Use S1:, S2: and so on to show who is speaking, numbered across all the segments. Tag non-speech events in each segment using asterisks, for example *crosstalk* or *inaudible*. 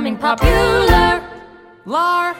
S1: becoming popular.
S2: Lar.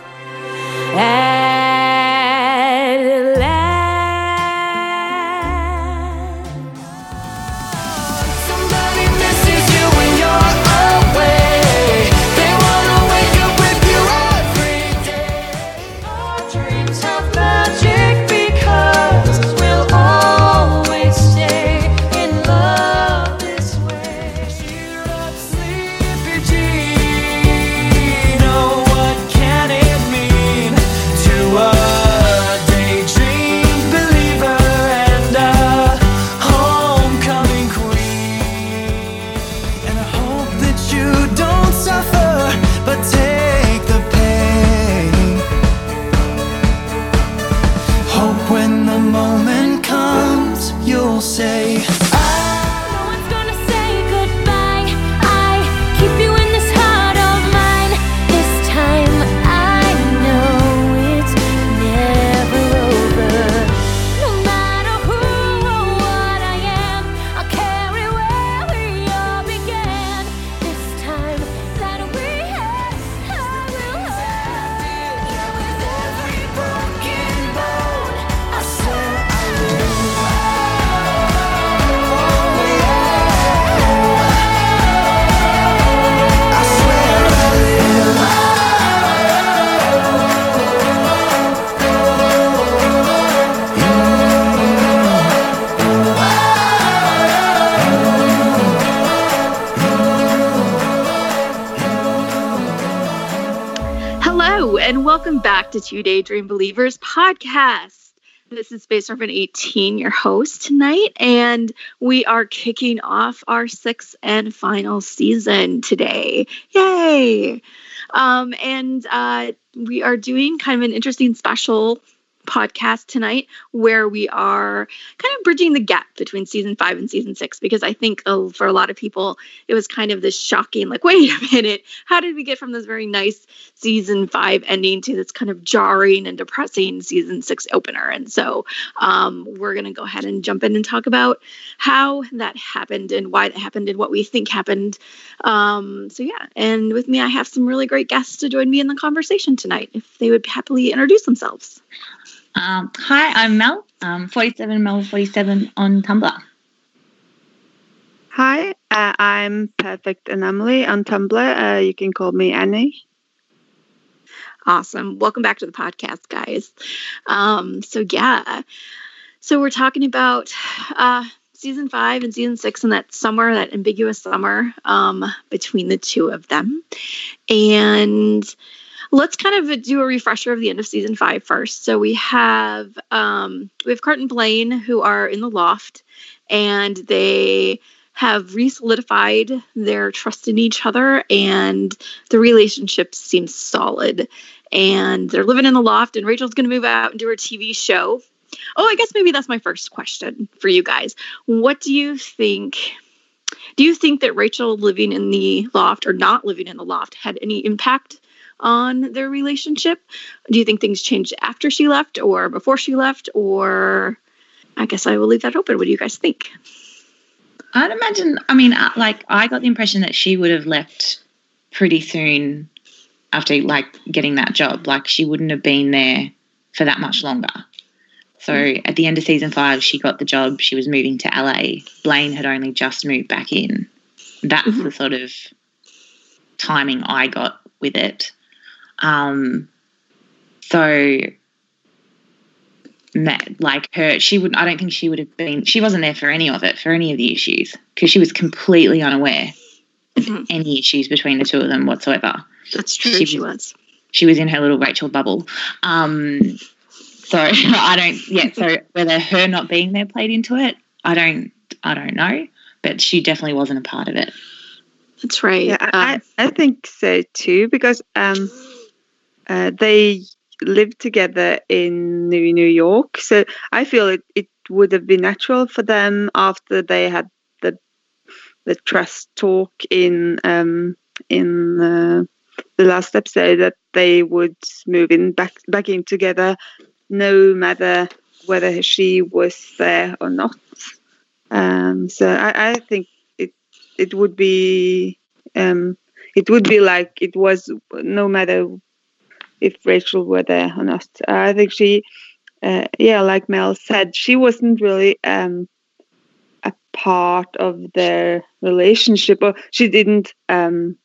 S3: Back to Two Daydream Believers podcast. This is Space Orphan 18, your host tonight, and we are kicking off our sixth and final season today. Yay! Um, and uh, we are doing kind of an interesting special podcast tonight where we are kind of bridging the gap between season five and season six because I think uh, for a lot of people it was kind of this shocking, like, *laughs* wait a minute, how did we get from this very nice season five ending to this kind of jarring and depressing season six opener? And so um, we're going to go ahead and jump in and talk about how that happened and why that happened and what we think happened. Um, so, yeah, and with me, I have some really great guests to join me in the conversation tonight if they would happily introduce themselves.
S4: Um, hi, I'm Mel, um, 47 Mel 47 on Tumblr.
S5: Hi, uh, I'm Perfect Anomaly on Tumblr. Uh, you can call me Annie.
S3: Awesome. Welcome back to the podcast, guys. Um, so, yeah. So, we're talking about uh, season five and season six and that summer, that ambiguous summer um, between the two of them. And let's kind of do a refresher of the end of season five first. So, we have um, we have Kurt and Blaine who are in the loft and they have re-solidified their trust in each other and the relationship seems solid. And they're living in the loft and rachel's going to move out and do her tv show. Oh i guess maybe that's my first question for you guys. What do you think do you think that rachel living in the loft or not living in the loft had any impact on their relationship do you think things changed after she left or before she left or i guess i will leave that open what do you guys think
S4: I'd imagine, I mean, like, I got the impression that she would have left pretty soon after, like, getting that job. Like, she wouldn't have been there for that much longer. So at the end of season five, she got the job. She was moving to LA. Blaine had only just moved back in. That's mm-hmm. the sort of timing I got with it. Um, so met like her she would i don't think she would have been she wasn't there for any of it for any of the issues because she was completely unaware of
S3: Mhm.
S4: any issues between the two of them whatsoever
S3: that's true
S4: She
S3: she
S4: was-
S3: was
S4: she was in her little rachel bubble um so *laughs* i don't yeah so whether her not being there played into it i don't i don't know but she definitely wasn't a part of it
S3: That's right.
S5: Yeah, I,
S3: Um,
S5: I, I think so too because um, uh, they lived together in New New York, so I feel it, it would have been natural for them after they had the the trust talk in um, in uh, the last episode that they would move in back back in together, no matter whether she was there or not. Um, so I, I think it it would be um, it would be like it was no matter if Rachel were there or not. I think she, uh, yeah, like Mel said, she wasn't really um, a part of their relationship, or she didn't um,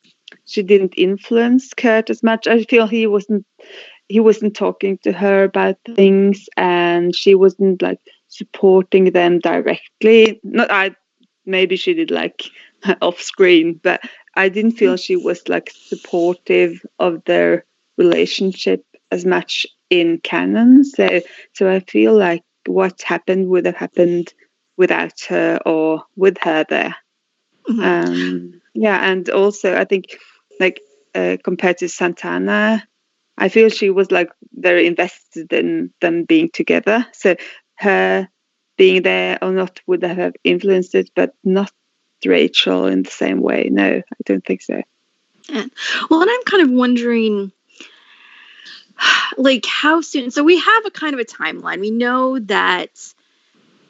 S5: she didn't influence Kurt as much. I feel he wasn't he wasn't talking to her about things, and she wasn't like supporting them directly. Not I. Maybe she did like *laughs* off screen, but I didn't feel she was like supportive of their relationship as much in canon. So so I feel like what happened would have happened without her or with her there.
S3: Mhm.
S5: Um, yeah, and also I think like uh, compared to Santana, I feel she was like very invested in them being together. So her being there or not would have influenced it, but not Rachel in the same way. No, I don't think so. Yeah.
S3: Well, and I'm kind of wondering, *gasps* like, how soon? So we have a kind of a timeline. We know that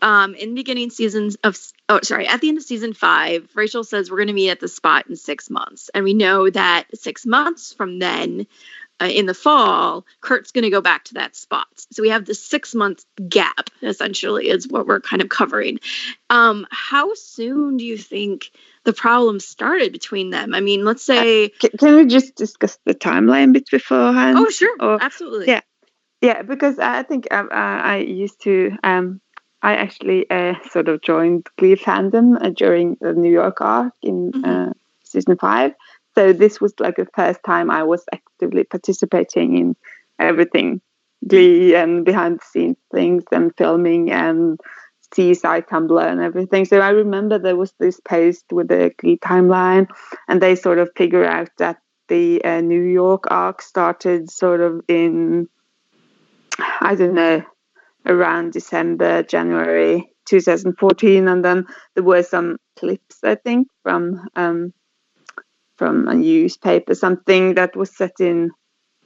S3: um, in the beginning seasons of, oh, sorry, at the end of season five, Rachel says we're going to meet at the spot in six months, and we know that six months from then. Uh, in the fall, Kurt's going to go back to that spot. So we have this six month gap, essentially, is what we're kind of covering. Um, how soon do you think the problem started between them? I mean, let's say.
S5: C- can we just discuss the timeline bit beforehand?
S3: Oh, sure.
S5: Or-
S3: Absolutely.
S5: yeah. Yeah, because I think um, uh, I used to. Um, I actually uh, sort of joined Glee fandom uh, during the New York arc in
S3: Mhm.
S5: uh, season five. So this was like the first time I was actively participating in everything Glee and behind the scenes things and filming and CSI Tumblr and everything. So I remember there was this post with the timeline, and they sort of figure out that the uh, New York arc started sort of in I don't know around December, January 2014, and then there were some clips I think from um, from a newspaper, something that was set in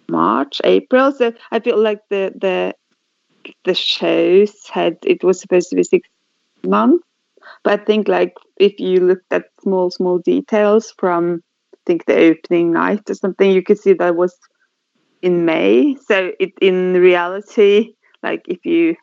S5: March, April. So I feel like the the the shows had it was supposed to be six months, but I think like if you looked at small small details from I think the opening night or something, you could see that was in May. So it in reality, like if you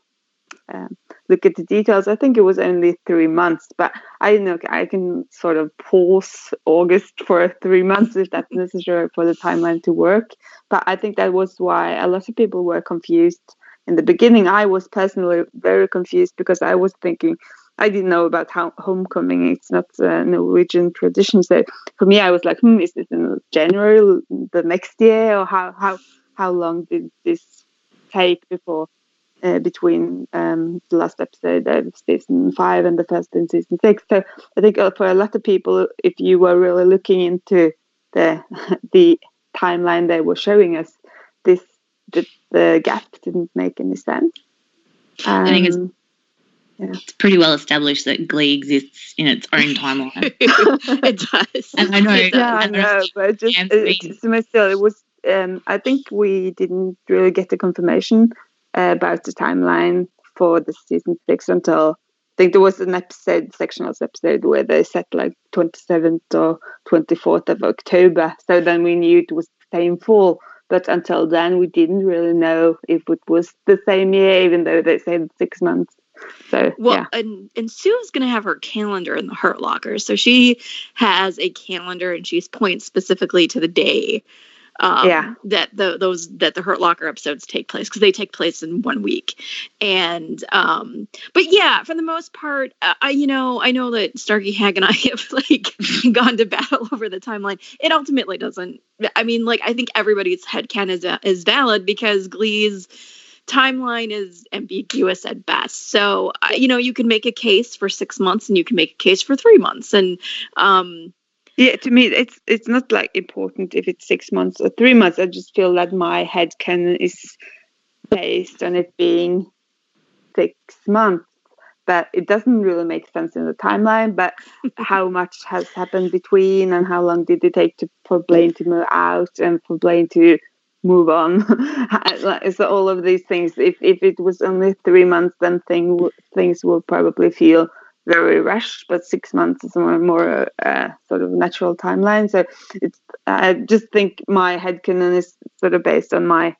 S5: um, look at the details, I think it was only three months. But I know I can sort of pause August for three months if that's necessary for the timeline to work. But I think that was why a lot of people were confused in the beginning. I was personally very confused because I was thinking. I didn't know about how homecoming. It's not a Norwegian tradition. So for me, I was like, hmm, is this in January the next year, or how how how long did this take before uh, between um, the last episode of season five and the first in season six? So I think uh, for a lot of people, if you were really looking into the *laughs* the timeline they were showing us, the, the gap didn't make any sense.
S4: I think it's-
S5: Um,
S4: It's pretty well established that Glee exists in its own timeline. *laughs*
S3: it does.
S4: And I know-
S5: yeah, I know, but just
S4: and
S5: it,
S4: Spain.
S5: it, so still, it was. Um, I think we didn't really get the confirmation uh, about the timeline for the season six until I think there was an episode, sectionals episode, where they said like twenty seventh or twenty fourth of October. So then we knew it was the same fall. But until then, we didn't really know if it was the same year, even though they said six months. So
S3: Well,
S5: yeah,
S3: and and Sue's gonna have her calendar in the Hurt Locker, so she has a calendar and she's points specifically to the day. Um,
S5: Yeah.
S3: That the those that the Hurt Locker episodes take place because they take place in one week, and um, but yeah, for the most part, uh, I you know I know that Starkey Hag and I *laughs* have like *laughs* gone to battle *laughs* over the timeline. It ultimately doesn't. I mean, like I think everybody's headcanon is is valid because Glee's timeline is ambiguous at best. So, uh, you know, you can make a case for six months and you can make a case for three months. And, um,
S5: Yeah, to me, it's it's not like important if it's six months or three months. I just feel that my headcanon is based on it being six months. but it doesn't really make sense in the timeline. But *laughs* how much has happened between, and how long did it take to, for Blaine to move out and for Blaine to move on? *laughs* so all of these things. If if it was only three months, then thing things will probably feel very rushed. But six months is more more uh, sort of natural timeline. So it's I just think my headcanon is sort of based on my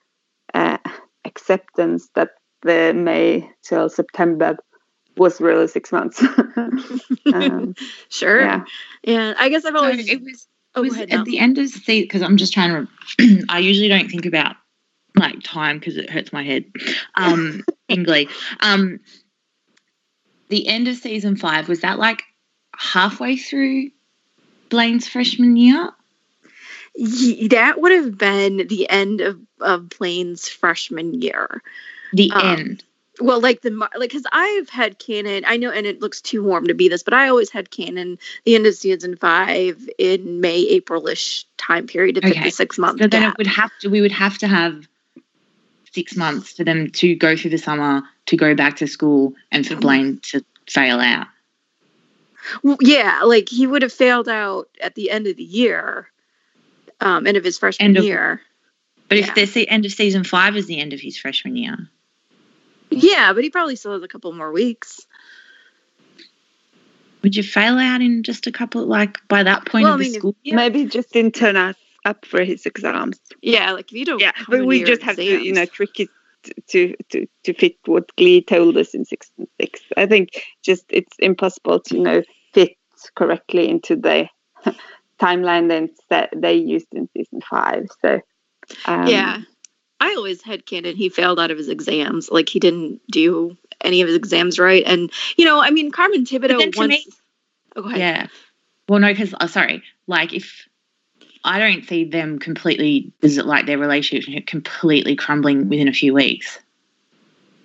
S5: uh, acceptance that the May till September was really six months. *laughs* um,
S3: Sure.
S5: yeah.
S3: Yeah. I guess I've
S4: So
S3: always.
S4: it was
S3: oh,
S4: was at
S3: Mel.
S4: the end of the season because I'm just trying to. *clears throat* I usually don't think about like time because it hurts my head. Um, *laughs* in Glee, um, the end of season five was that like halfway through Blaine's freshman year.
S3: That would have been the end of, of Blaine's freshman year.
S4: The
S3: Um,
S4: end.
S3: Well, like the like, because I've had canon. I know, and it looks too warm to be this, but I always had canon the end of season five in May, April-ish time period, a
S4: Okay.
S3: fifty-six month
S4: So then
S3: gap.
S4: it would have to. We would have to have six months for them to go through the summer to go back to school and for Blaine to fail out.
S3: Well, yeah, like he would have failed out at the end of the year, um, end of his freshman
S4: End of-
S3: year.
S4: But
S3: Yeah.
S4: if the se- end of season five is the end of his freshman year,
S3: Yeah, but he probably still has a couple more weeks.
S4: would you fail out in just a couple? Like by that point
S3: Well,
S4: of
S3: I
S4: the
S3: mean,
S4: school year?
S5: Maybe just didn't turn us up for his exams.
S3: Yeah, like if you don't.
S5: Yeah, but we
S3: your
S5: just have to, you know, trick it to to to fit what Glee told us in season six. I think just it's impossible to you know fit correctly into the *laughs* timeline that that they used in season five. So um,
S3: yeah. I always had canon. He failed out of his exams. Like he didn't do any of his exams right. And you know, I mean, Carmen Thibodeau
S4: then to
S3: once.
S4: me-
S3: oh, go ahead.
S4: Yeah. Well, no, because oh, sorry, like if I don't see them completely, is it like their relationship completely crumbling within a few weeks?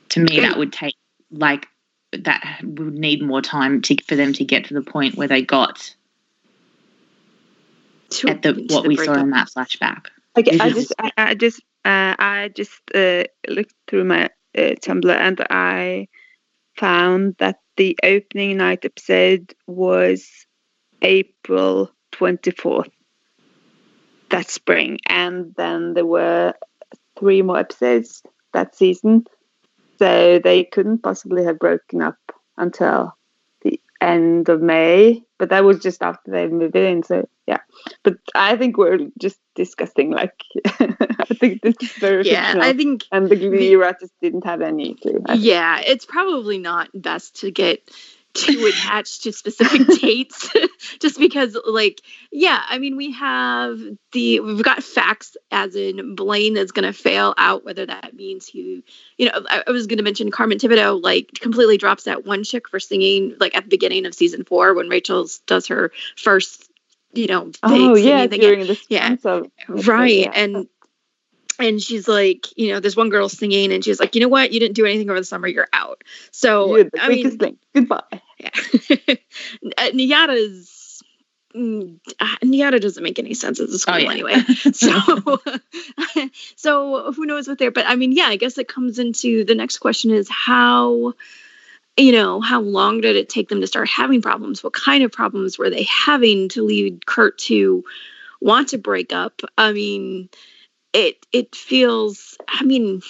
S4: To me, that would take like that would need more time to for them to get to the point where they got
S3: To-
S4: at the what we saw in that flashback.
S5: Okay, I just, I, I just, uh, I just uh, looked through my uh, Tumblr and I found that the opening night episode was April twenty fourth that spring, and then there were three more episodes that season, so they couldn't possibly have broken up until the end of May. But that was just after they moved in, so yeah. But I think we're just disgusting. Like, *laughs* I think this is very
S3: Yeah,
S5: fictional.
S3: I think
S5: and the Glee writers didn't have any clue.
S3: Yeah, it's probably not best to get too attached to specific *laughs* dates *laughs* just because like yeah i mean we have the we've got facts as in blaine is going to fail out whether that means he you know i, I was going to mention carmen thibodeau like completely drops that one chick for singing like at the beginning of season four when rachel does her first you know
S5: Oh yeah,
S3: thing.
S5: during the
S3: yeah. right
S5: yeah.
S3: and and she's like you know there's one girl singing and she's like you know what you didn't do anything over the summer you're out so
S5: You're the
S3: i mean
S5: weakest link. Goodbye.
S3: yeah. *laughs* Uh, Nyada's mm, uh, Nyada doesn't make any sense as a school
S4: Oh, yeah.
S3: anyway. *laughs* So *laughs* so who knows what they're but I mean yeah, I guess it comes into the next question is how you know, how long did it take them to start having problems? What kind of problems were they having to lead Kurt to want to break up? I mean, it it feels I mean,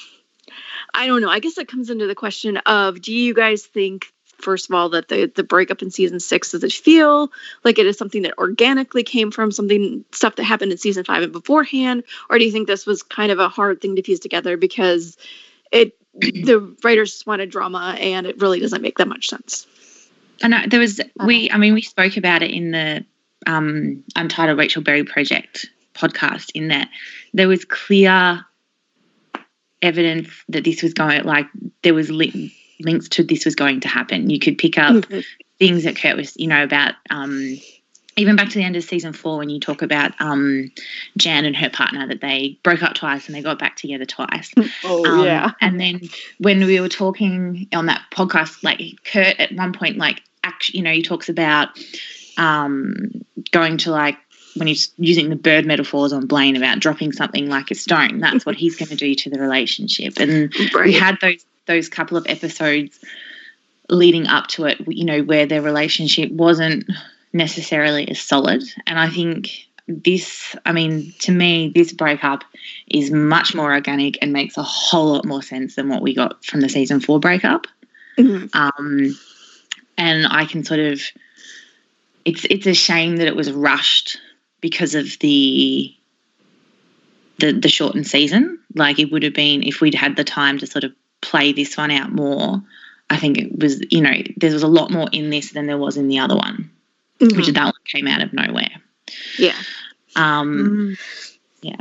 S3: I don't know. I guess it comes into the question of do you guys think first of all that the the breakup in season six does it feel like it is something that organically came from something stuff that happened in season five and beforehand or do you think this was kind of a hard thing to piece together because it *clears throat* the writers just wanted drama and it really doesn't make that much sense
S4: I there was we. I mean, we spoke about it in the um, Untitled Rachel Berry Project podcast. In that there was clear evidence that this was going. Like there was li- links to this was going to happen. You could pick up
S3: Mhm.
S4: things that Kurt was, you know, about. Um, even back to the end of season four, when you talk about um, Jan and her partner, that they broke up twice and they got back together twice.
S5: Oh
S4: Um,
S5: yeah.
S4: And then when we were talking on that podcast, like Kurt at one point, like actually, you know, he talks about um, going to like when he's using the bird metaphors on Blaine about dropping something like a stone. That's what he's going to do to the relationship. And we had those those couple of episodes leading up to it, you know, where their relationship wasn't necessarily as solid. And I think this, I mean, to me, this breakup is much more organic and makes a whole lot more sense than what we got from the season four breakup.
S3: Mhm.
S4: Um, and I can sort of, it's it's a shame that it was rushed because of the the the shortened season. Like it would have been if we'd had the time to sort of play this one out more. I think it was, you know, there was a lot more in this than there was in the other one,
S3: Mhm.
S4: which that one came out of nowhere.
S3: yeah.
S4: Um,
S5: Mm.
S4: yeah.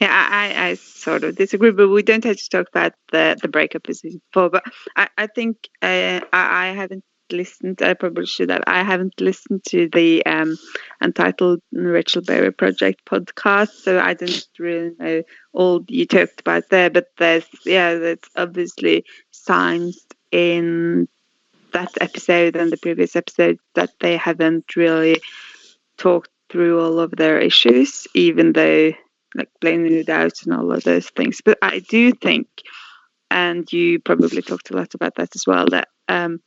S5: Yeah, I, I sort of disagree, but we don't have to talk about the, the breakup season four. But I, I think uh, I, I haven't listened, I probably should have, I haven't listened to the um, Untitled Rachel Berry Project podcast, so I didn't really know all you talked about there. But there's, yeah, there's obviously signs in that episode and the previous episode that they haven't really talked through all of their issues, even though like blaming it out and all of those things. But I do think, and you probably talked a lot about that as well, that um,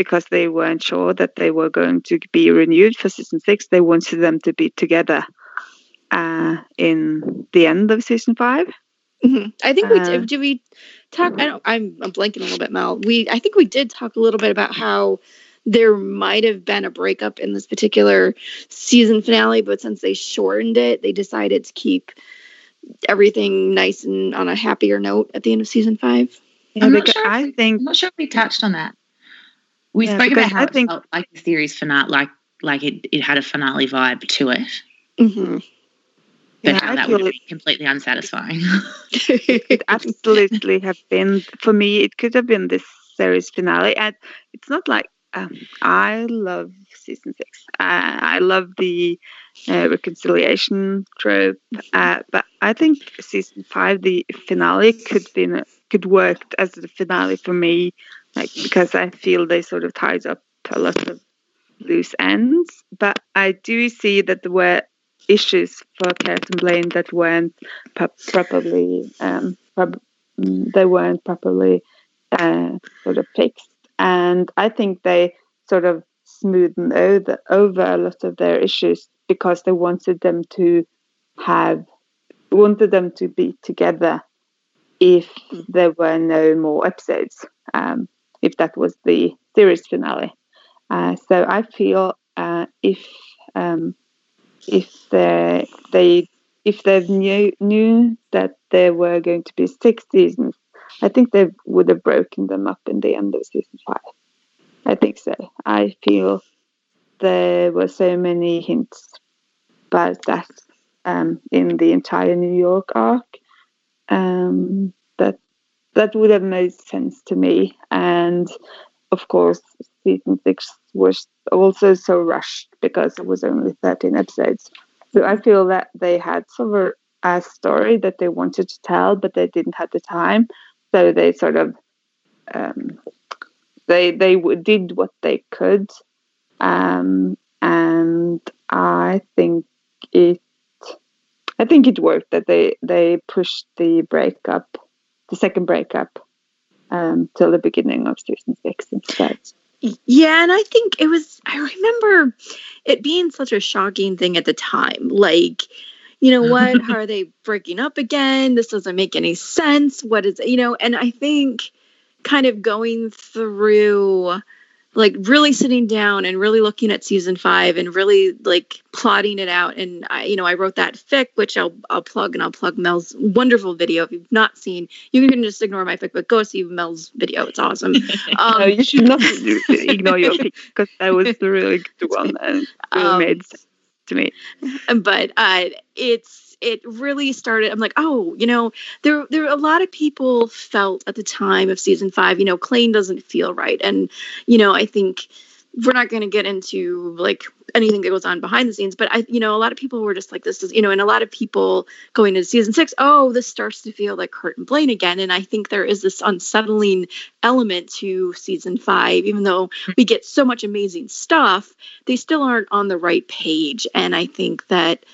S5: because they weren't sure that they were going to be renewed for season six, they wanted them to be together uh, in the end of season five.
S3: Mhm. I think we
S5: Uh,
S3: did. Did we talk? I don't. I'm, I'm blanking a little bit, Mel. We. I think we did talk a little bit about how there might have been a breakup in this particular season finale, but since they shortened it, they decided to keep everything nice and on a happier note at the end of season five.
S5: Yeah,
S4: I'm not sure
S5: I think
S4: I'm not sure if we touched on that. We
S5: Yeah,
S4: spoke about how
S5: I
S4: it
S5: think-
S4: felt like the series finale, like like it, it had a finale vibe to it,
S3: Mm-hmm.
S4: but
S5: Yeah,
S4: how
S5: I
S4: that would have been completely unsatisfying. *laughs*
S5: it absolutely have been for me it could have been this series finale and it's not like um, i love season six uh, i love the uh, reconciliation trope uh, but i think season five the finale could been could worked as the finale for me like because i feel they sort of tied up a lot of loose ends. But i do see that there were issues for Kurt and Blaine that weren't pro- properly um, prob- mm, they weren't properly uh, sort of fixed, and I think they sort of smoothed over, over a lot of their issues because they wanted them to have wanted them to be together if there were no more episodes, um, if that was the series finale. Uh, so I feel uh, if um, if they if they knew knew that there were going to be six seasons, I think they would have broken them up in the end of season five. I think so. I feel there were so many hints about that um, in the entire New York arc um, that that would have made sense to me. And of course, season six was also so rushed because it was only 13 episodes. So I feel that they had sort of a story that they wanted to tell, but they didn't have the time. So they sort of um, they they did what they could, um, and I think it I think it worked that they they pushed the breakup, the second breakup, um, till the beginning of season six instead.
S3: Yeah, and I think it was, I remember it being such a shocking thing at the time. Like, you know, what *laughs* are they breaking up again? This doesn't make any sense. What is, you know, and I think kind of going through like really sitting down and really looking at season five and really like plotting it out. And I you know I wrote that fic which I'll I'll plug and I'll plug Mel's wonderful video. If you've not seen you can just ignore my fic but go see Mel's video. It's awesome. *laughs* Um,
S5: no, you should not *laughs* *laughs* ignore your fic because that was the really good one and really
S3: Um,
S5: made sense to me.
S3: but uh, it's it really started. I'm like, oh, you know, there there a lot of people felt at the time of season five, you know, Klaine doesn't feel right, and you know, I think we're not going to get into like anything that goes on behind the scenes, but I, you know, a lot of people were just like, this is, you know, and a lot of people going into season six, oh, this starts to feel like Kurt and Blaine again, and I think there is this unsettling element to season five, even though we get so much amazing stuff, they still aren't on the right page, and I think that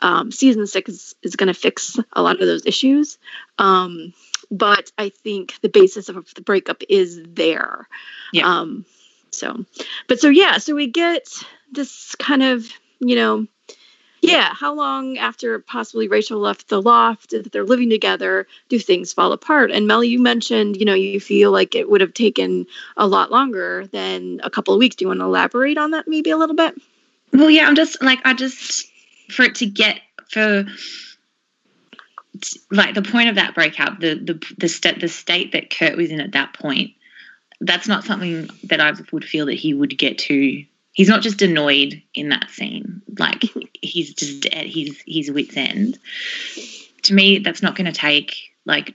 S3: um, season six is, is going to fix a lot of those issues. Um, but I think the basis of the breakup is there.
S4: Yeah.
S3: Um, so, but so yeah, so we get this kind of, you know, yeah, how long after possibly Rachel left the loft that they're living together do things fall apart? And Mel, you mentioned, you know, you feel like it would have taken a lot longer than a couple of weeks. Do you want to elaborate on that maybe a little bit?
S4: Well, yeah, I'm just like I just for it to get for like the point of that breakup, the the the state the state that Kurt was in at that point. That's not something that I would feel that he would get to. He's not just annoyed in that scene; like *laughs* he's just at his his wits end. To me, that's not going to take like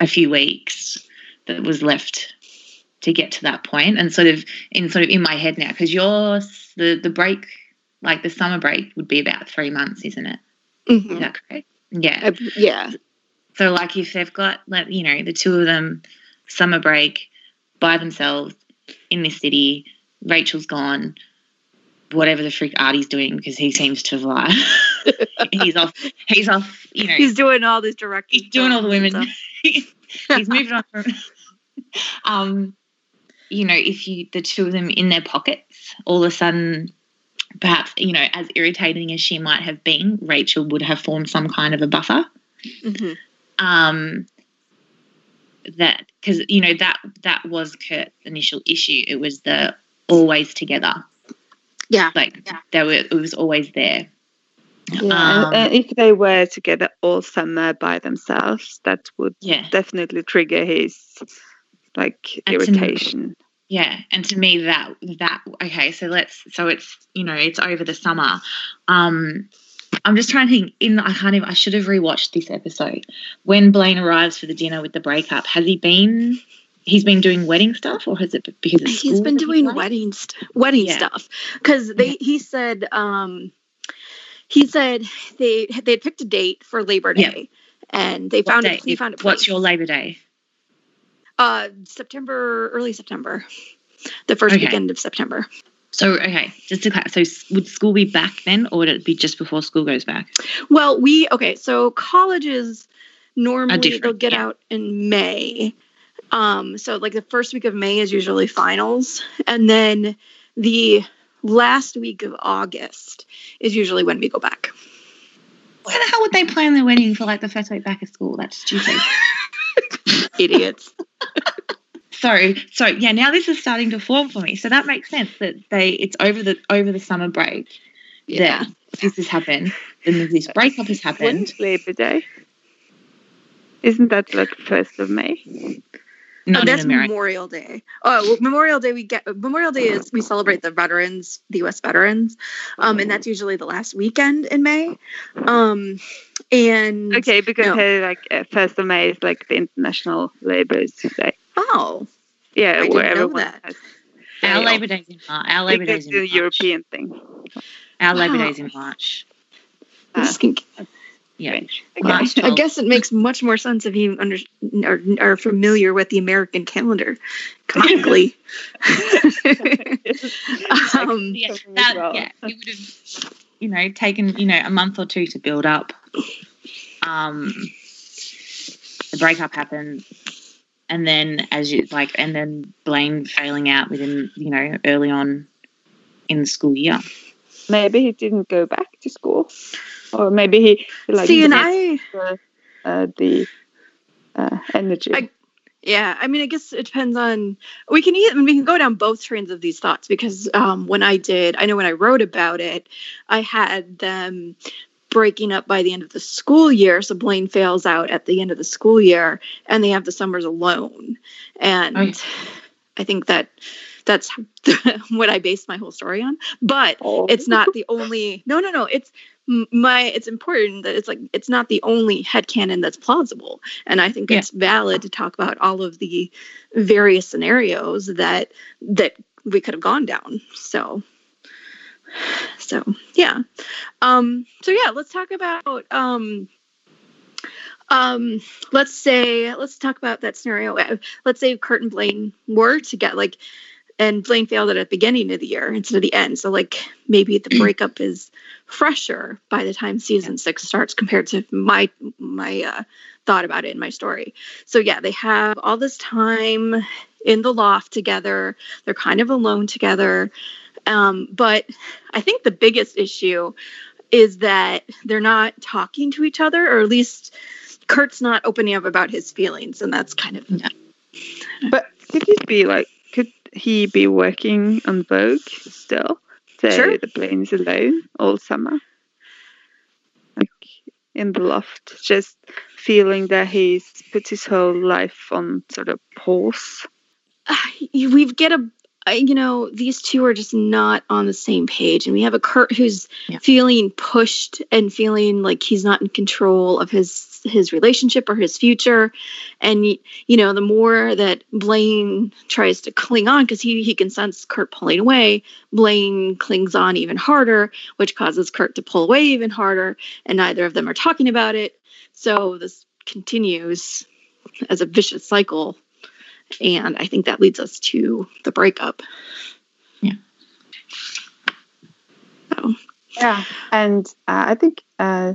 S4: a few weeks. That was left to get to that point, and sort of in sort of in my head now, because you're the the break like the summer break would be about three months, isn't it? Is
S3: Mhm.
S4: that correct? Yeah.
S3: Uh, yeah.
S4: So like if they've got like you know the two of them summer break by themselves in this city, Rachel's gone. Whatever the freak Artie's doing because he seems to lie. *laughs* he's off. He's off. You know.
S3: He's doing all this directing.
S4: he's doing all the women. *laughs* he's moved on from. *laughs* um, you know, if you the two of them in their pockets, all of a sudden, perhaps you know, as irritating as she might have been, Rachel would have formed some kind of a buffer.
S3: Mhm.
S4: Um, that because you know that that was Kurt's initial issue. It was the always together,
S3: Yeah.
S4: like there were. It was always there.
S5: Yeah,
S4: Um,
S5: if they were together all summer by themselves, that would
S4: Yeah.
S5: definitely trigger his like irritation.
S4: Yeah, and to me that that okay, so let's so it's you know it's over the summer. Um, I'm just trying to think. In I can't even. I should have rewatched this episode when Blaine arrives for the dinner with the breakup. Has he been? He's been doing wedding stuff, or has it because
S3: He's been doing
S4: late?
S3: wedding st- wedding
S4: Yeah.
S3: stuff because they he said um he said they they had picked a date for Labor
S4: Yeah.
S3: Day and they
S4: What
S3: found it he found a
S4: What's your Labor Day?
S3: Uh September early September the first
S4: Okay.
S3: weekend of September
S4: So okay, just to clarify, so would school be back then, or would it be just before school goes back?
S3: well we okay so colleges normally they'll get
S4: yeah.
S3: out in May um so like the first week of May is usually finals and then the last week of August is usually when we go back
S4: Why the hell would they plan their wedding for like the first week back of school? That's stupid. *laughs*
S3: idiots *laughs*
S4: so so yeah now this is starting to form for me so that makes sense that they it's over the over the summer break
S3: yeah
S4: this has happened then this breakup has happened
S5: Labor Day? Isn't that like first of May?
S4: Not
S3: Oh, that's
S4: in america
S3: Memorial Day. Oh, well, Memorial Day we get Memorial Day is we celebrate the veterans, the U.S. veterans, um, and that's usually the last weekend in May. Um, and
S5: Okay, because
S3: No.
S5: here, like uh, first of May is like the International Labour Day.
S3: oh,
S5: Yeah,
S3: I didn't
S5: where
S3: know
S5: everyone
S3: that.
S5: has
S4: our
S5: day
S4: labor
S5: off.
S4: days in march our labor
S5: Because
S4: days in march
S5: European thing.
S4: our labor
S3: Wow.
S4: days in march
S3: I'm just gonna-
S4: yeah
S5: Strange.
S4: March
S3: I guess it makes much more sense if you under, are, are familiar with the American calendar canonically. *laughs* *laughs* um,
S4: yeah,
S5: Something
S4: that,
S5: well.
S4: yeah, it would have, you know, taken you know a month or two to build up. Um, the breakup happened, and then as you like, and then Blaine failing out within you know early on in the school year.
S5: Maybe he didn't go back to school, or maybe he like
S3: see, and I.
S5: uh, the uh, energy.
S3: I- Yeah, I mean, I guess it depends on. We can either we can go down both trains of these thoughts because um, when I did, I know when I wrote about it, I had them breaking up by the end of the school year. So Blaine fails out at the end of the school year, and they have the summers alone. And
S4: Okay.
S3: I think that that's *laughs* what I based my whole story on. But
S5: Oh.
S3: it's not the only. No, no, no. It's my. It's important that it's like it's not the only head headcanon that's plausible, and I think
S4: Yeah.
S3: it's valid to talk about all of the various scenarios that that we could have gone down. So. So yeah, um, so yeah, let's talk about um, um, let's say let's talk about that scenario. Let's say Kurt and Blaine were to get like and Blaine failed it at the beginning of the year instead of the end. So like maybe the *clears throat* breakup is fresher by the time season six starts compared to my my uh, thought about it in my story. So yeah, they have all this time in the loft together. They're kind of alone together. Um, but I think the biggest issue is that they're not talking to each other, or at least Kurt's not opening up about his feelings, and that's kind of
S5: But could it be like, he be working on Vogue still? So
S3: Sure.
S5: the Blaine's alone all summer? Like in the loft, just feeling that he's put his whole life on sort of pause.
S3: Ah, we get a I- you know these two are just not on the same page. And we have a kurt who's
S4: Yeah.
S3: feeling pushed and feeling like he's not in control of his his relationship or his future. And you know the more that blaine tries to cling on because he he can sense kurt pulling away blaine clings on even harder which causes kurt to pull away even harder and neither of them are talking about it. So this continues as a vicious cycle and I think that leads us to the breakup.
S4: Yeah.
S3: So
S5: Yeah, and uh, I think uh,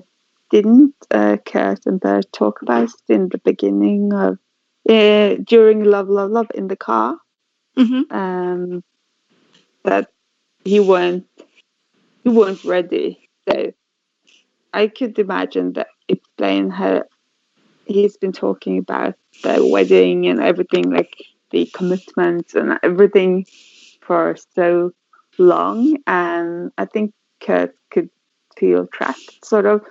S5: didn't uh, Kurt and Burt talk about it in the beginning of uh, during Love, Love, Love in the car?
S3: mhm.
S5: um, that he weren't he weren't ready. So I could imagine that if Blaine had he's been talking about the wedding and everything, like the commitment and everything for so long, and I think Kurt could feel trapped. Sort of,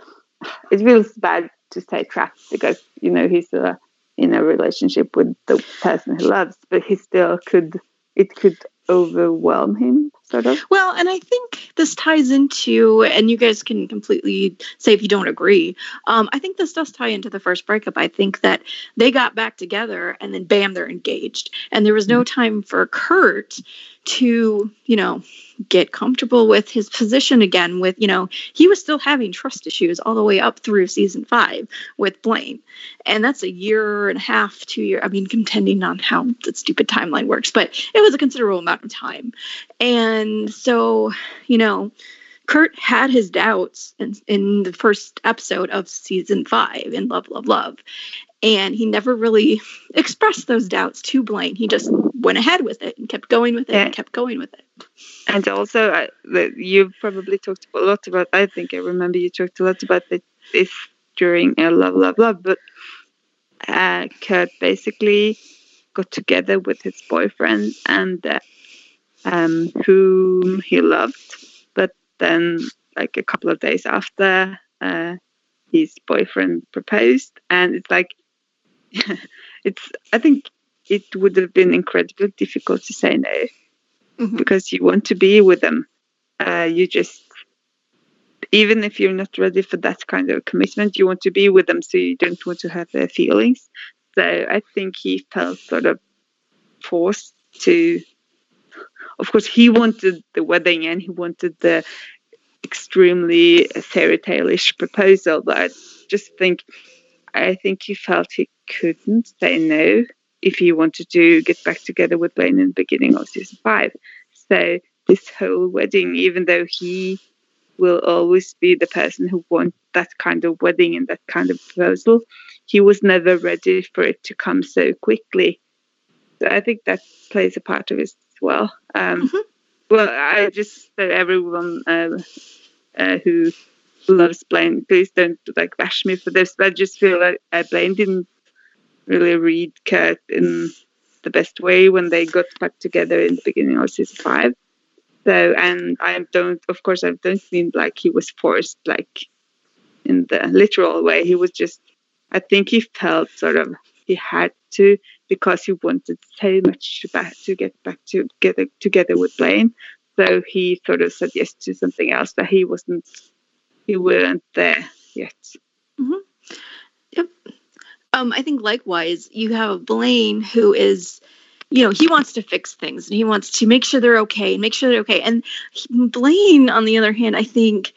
S5: it feels bad to say trapped because you know he's a in a relationship with the person he loves, but he still could it could overwhelm him, sort of.
S3: Well, and I think this ties into, and you guys can completely say if you don't agree. Um, I think this does tie into the first breakup. I think that they got back together and then bam, they're engaged. And there was no time for Kurt to, you know, get comfortable with his position again. With, you know, he was still having trust issues all the way up through season five with Blaine. And that's a year and a half, two year. I mean, contending on how the stupid timeline works, but it was a considerable amount of time. And so, you know, Kurt had his doubts in, in the first episode of season five in Love, Love, Love. And he never really *laughs* expressed those doubts to Blaine. He just went ahead with it and kept going with it and kept going with it.
S5: And also, I, the, you've probably talked a lot about. I think I remember you talked a lot about the, this during uh, Love, Love, Love. But uh, Kurt basically got together with his boyfriend and uh, um, whom he loved. But then, like a couple of days after, uh, his boyfriend proposed, and it's like, *laughs* it's. I think it would have been incredibly difficult to say no
S3: Mhm.
S5: because you want to be with them. Uh, you just, even if you're not ready for that kind of commitment, you want to be with them, so you don't want to hurt their feelings. So I think he felt sort of forced to. Of course, he wanted the wedding and he wanted the extremely fairy tale-ish proposal, but I just think, I think he felt he couldn't say no if he wanted to get back together with Blaine in the beginning of season five. So this whole wedding, even though he will always be the person who wants that kind of wedding and that kind of proposal, he was never ready for it to come so quickly. So I think that plays a part of as well. Um,
S3: Mhm.
S5: Well, I just so everyone uh, uh, who loves Blaine, please don't like bash me for this. But I just feel like uh, Blaine didn't really read Kurt in the best way when they got back together in the beginning of season five. So, and I don't, of course, I don't mean like he was forced, like in the literal way. He was just, I think he felt sort of he had to because he wanted so much back to get back together together with Blaine. So he sort of said yes to something else that he wasn't, he weren't there yet.
S3: Um, I think likewise, you have Blaine who is, you know, he wants to fix things and he wants to make sure they're okay and make sure they're okay. And he- Blaine, on the other hand, I think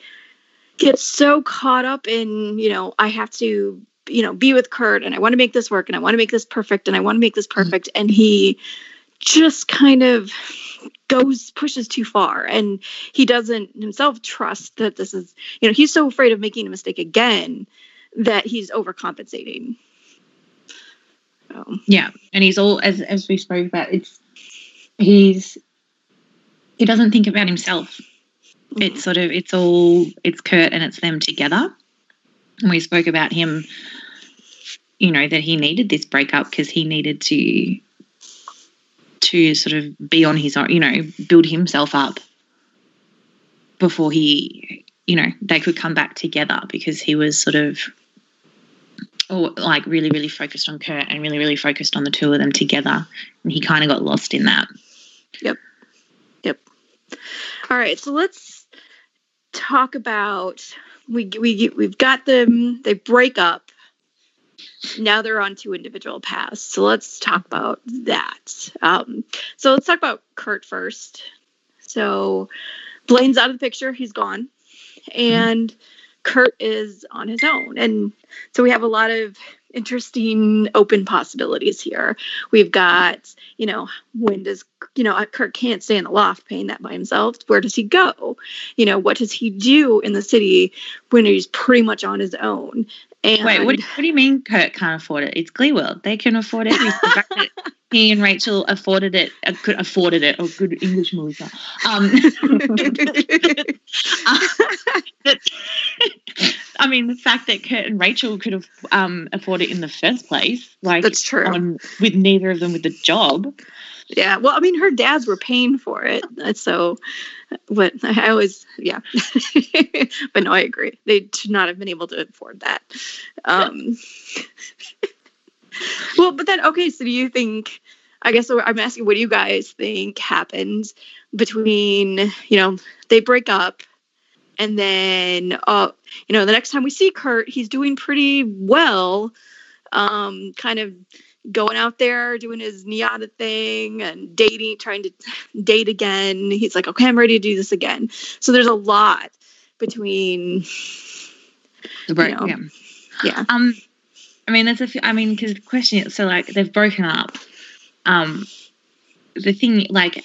S3: gets so caught up in, you know, I have to, you know, be with Kurt and I want to make this work and I want to make this perfect and I want to make this mm-hmm. perfect. And he just kind of goes pushes too far and he doesn't himself trust that this is you know he's so afraid of making a mistake again that he's overcompensating so,
S4: Yeah, and he's all as as we spoke about. It's he's he doesn't think about himself. It's mm-hmm. sort of it's all it's Kurt and it's them together. We spoke about him, you know, that he needed this breakup because he needed to to sort of be on his own, you know, build himself up before he, you know, they could come back together because he was sort of or like really, really focused on Kurt and really, really focused on the two of them together. And he kind of got lost in that. Yep. Yep.
S3: All right so let's talk about we we we've got them they break up. Now they're on two individual paths. So let's talk about that. Um, so let's talk about kurt first. So blaine's out of the picture. He's gone. And kurt is on his own. And so we have a lot of interesting open possibilities here we've got you know when does you know kurt can't stay in the loft paying that by himself where does he go you know what does he do in the city when he's pretty much on his own and
S4: Wait, what, what do you mean Kurt can't afford it? It's Glee World. They can afford it. It's the fact that he and Rachel afforded it, uh, could afforded it. Oh, good English, Melissa. Um, *laughs* *laughs* *laughs* that- I mean, the fact that Kurt and Rachel could have um, afford it in the first place, like
S3: That's true.
S4: on- with neither of them with the job.
S3: yeah well i mean her dads were paying for it uh, so what i always yeah *laughs* but no i agree they should not have been able to afford that um *laughs* well but then okay so do you think i guess i'm asking what do you guys think happened between you know they break up and then uh you know the next time we see kurt he's doing pretty well um kind of going out there doing his NYADA thing and dating, trying to *laughs* date again. He's like, okay, I'm ready to do this again. So there's a lot between,
S4: The break,
S3: know.
S4: yeah.
S3: yeah,
S4: Um, I mean, there's a few, I mean, because the question is, so like they've broken up. Um, the thing, like,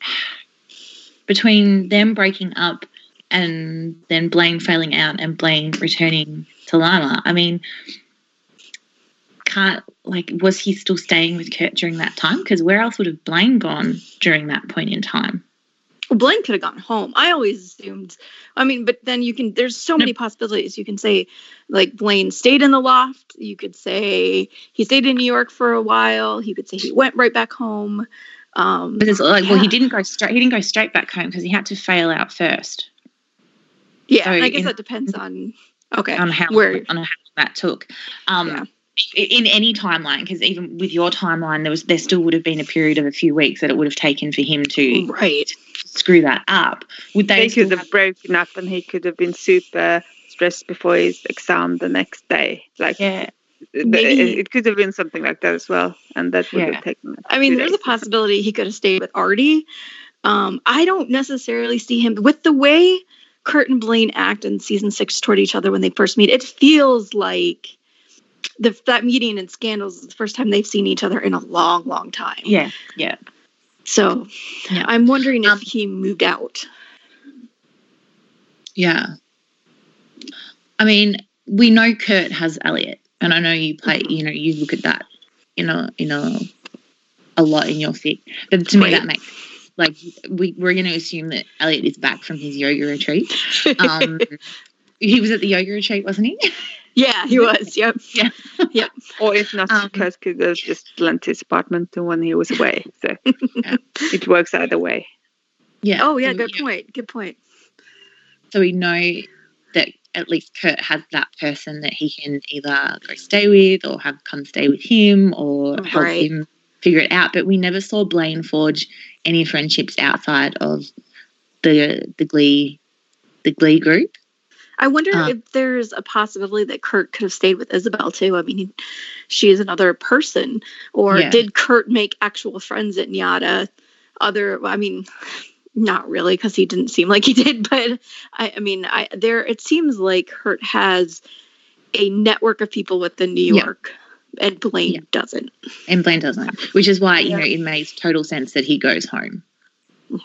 S4: *sighs* between them breaking up and then Blaine failing out and Blaine returning to Lima, I mean, can't like was he still staying with Kurt during that time? Because where else would have Blaine gone during that point in time?
S3: Well, Blaine could have gone home. I always assumed. I mean, but then you can. There's so many possibilities. You can say, like Blaine stayed in the loft. You could say he stayed in New York for a while. You could say he went right back home. Um,
S4: But it's like, well, he didn't go straight. He didn't go straight back home because he had to fail out first.
S3: Yeah,
S4: so
S3: I guess
S4: in-
S3: that depends on. Okay,
S4: on how
S3: where
S4: on how that took. Um,
S3: Yeah.
S4: In any timeline, because even with your timeline, there was there still would have been a period of a few weeks that it would have taken for him to
S3: right.
S4: screw that up. Would they?
S5: They could have broken up and he could have been super stressed before his exam the next day. Like
S4: yeah,
S3: Maybe-
S5: it could have been something like that as well. And that would
S4: Yeah.
S5: have taken
S3: I mean,
S5: two
S3: there's a possibility he could have stayed with Artie. Um, I don't necessarily see him with the way Kurt and Blaine act in season six toward each other when they first meet. It feels like the that meeting in Scandals is the first time they've seen each other in a long, long time.
S4: yeah, yeah.
S3: So
S4: Yeah.
S3: I'm wondering if
S4: Um,
S3: he moved out.
S4: Yeah. I mean, we know Kurt has Elliot, and I know you play. You know, you look at that, you know, you know, a lot in your fic. But to me, that makes like we we're going to assume that Elliot is back from his yoga retreat. *laughs* Um, he was at the yoga retreat, wasn't he?
S3: yeah, he was. *laughs* Yep.
S5: Or if not,
S4: Um,
S5: Kurt could just lent his apartment to when he was away. So *laughs* it works either way.
S4: Yeah.
S3: Oh yeah,
S4: So,
S3: good point. Good point.
S4: So we know that at least Kurt has that person that he can either go stay with or have come stay with him or help
S3: Right.
S4: him figure it out. But we never saw Blaine forge any friendships outside of the the Glee the Glee group.
S3: I wonder
S4: Uh.
S3: if there's a possibility that Kurt could have stayed with Isabel too. I mean, she is another person. Or
S4: Yeah.
S3: did Kurt make actual friends at Nyada? Other, I mean, not really, because he didn't seem like he did. *laughs* But I, I mean, I there it seems like Kurt has a network of people within New
S4: Yeah.
S3: York, and Blaine
S4: Yeah.
S3: doesn't.
S4: And Blaine doesn't, which is why you
S3: Yeah.
S4: know it makes total sense that he goes home.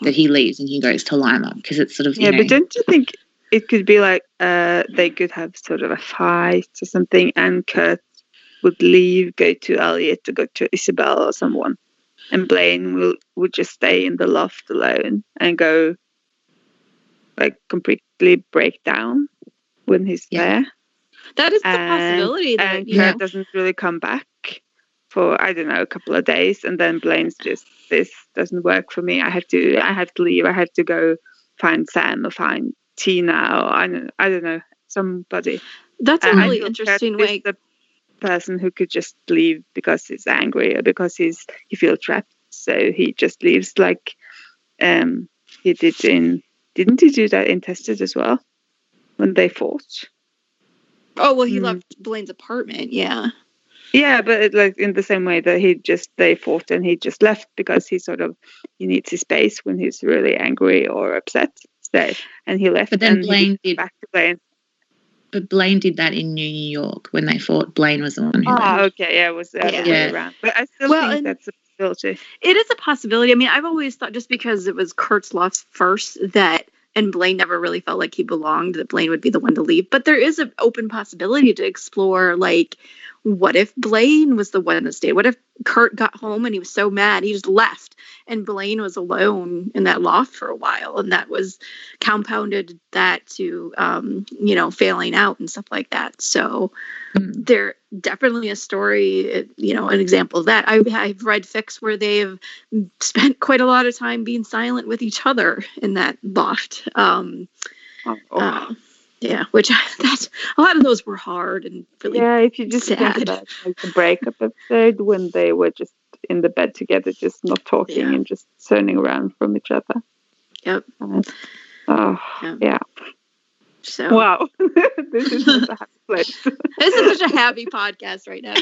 S4: that he leaves and he goes to Lima because it's sort of you
S5: Yeah,
S4: know,
S5: but don't you think it could be like uh, they could have sort of a fight or something, and Kurt would leave, go to Elliot, to go to Isabel or someone, and Blaine will would just stay in the loft alone and go like completely break down when he's
S4: Yeah.
S5: there,
S3: That is the
S5: and,
S3: possibility that
S5: and
S3: you
S5: Kurt
S3: know.
S5: doesn't really come back for I don't know a couple of days, and then Blaine's just this doesn't work for me. I have to I have to leave. I have to go find Sam or find Tina or I don't I don't know somebody.
S3: That's a really interesting way.
S5: The person who could just leave because he's angry or because he's he feels trapped, so he just leaves. Like um he did in didn't he do that in Tested as well when they fought?
S3: Oh well, he
S5: Hmm.
S3: left Blaine's apartment. Yeah.
S5: Yeah, but it, like in the same way that he just they fought and he just left because he sort of he needs his space when he's really angry or upset. So and he left.
S4: But then
S5: and
S4: Blaine
S5: didn't
S4: did-
S5: back to Blaine.
S4: but Blaine did that in New York when they fought. Blaine was the one who.
S5: Oh,
S4: left.
S5: okay, yeah, it was the other
S3: Yeah.
S5: way around. But I still
S3: Well,
S5: think
S3: and-
S5: that's a possibility.
S3: It is a possibility. I mean, I've always thought just because it was Kurt's loss first that and Blaine never really felt like he belonged, that Blaine would be the one to leave. But there is an open possibility to explore like what if Blaine was the one that stayed? What if Kurt got home and he was so mad he just left and Blaine was alone in that loft for a while and that was compounded that to um, you know, failing out and stuff like that. So
S4: Mm.
S3: there definitely a story you know an example of that I, i've read fics where they've spent quite a lot of time being silent with each other in that loft um
S5: Oh, oh.
S3: uh, yeah which *laughs* that's a lot of those were hard and really
S5: yeah, if you just think
S3: sad.
S5: about like the breakup episode when they were just in the bed together, just not talking
S3: Yeah.
S5: and just turning around from each other.
S3: Yep.
S5: Uh, oh,
S3: Yeah.
S5: yeah.
S3: So
S5: Wow, *laughs* this is just a happy place. *laughs*
S3: this is such a happy podcast right now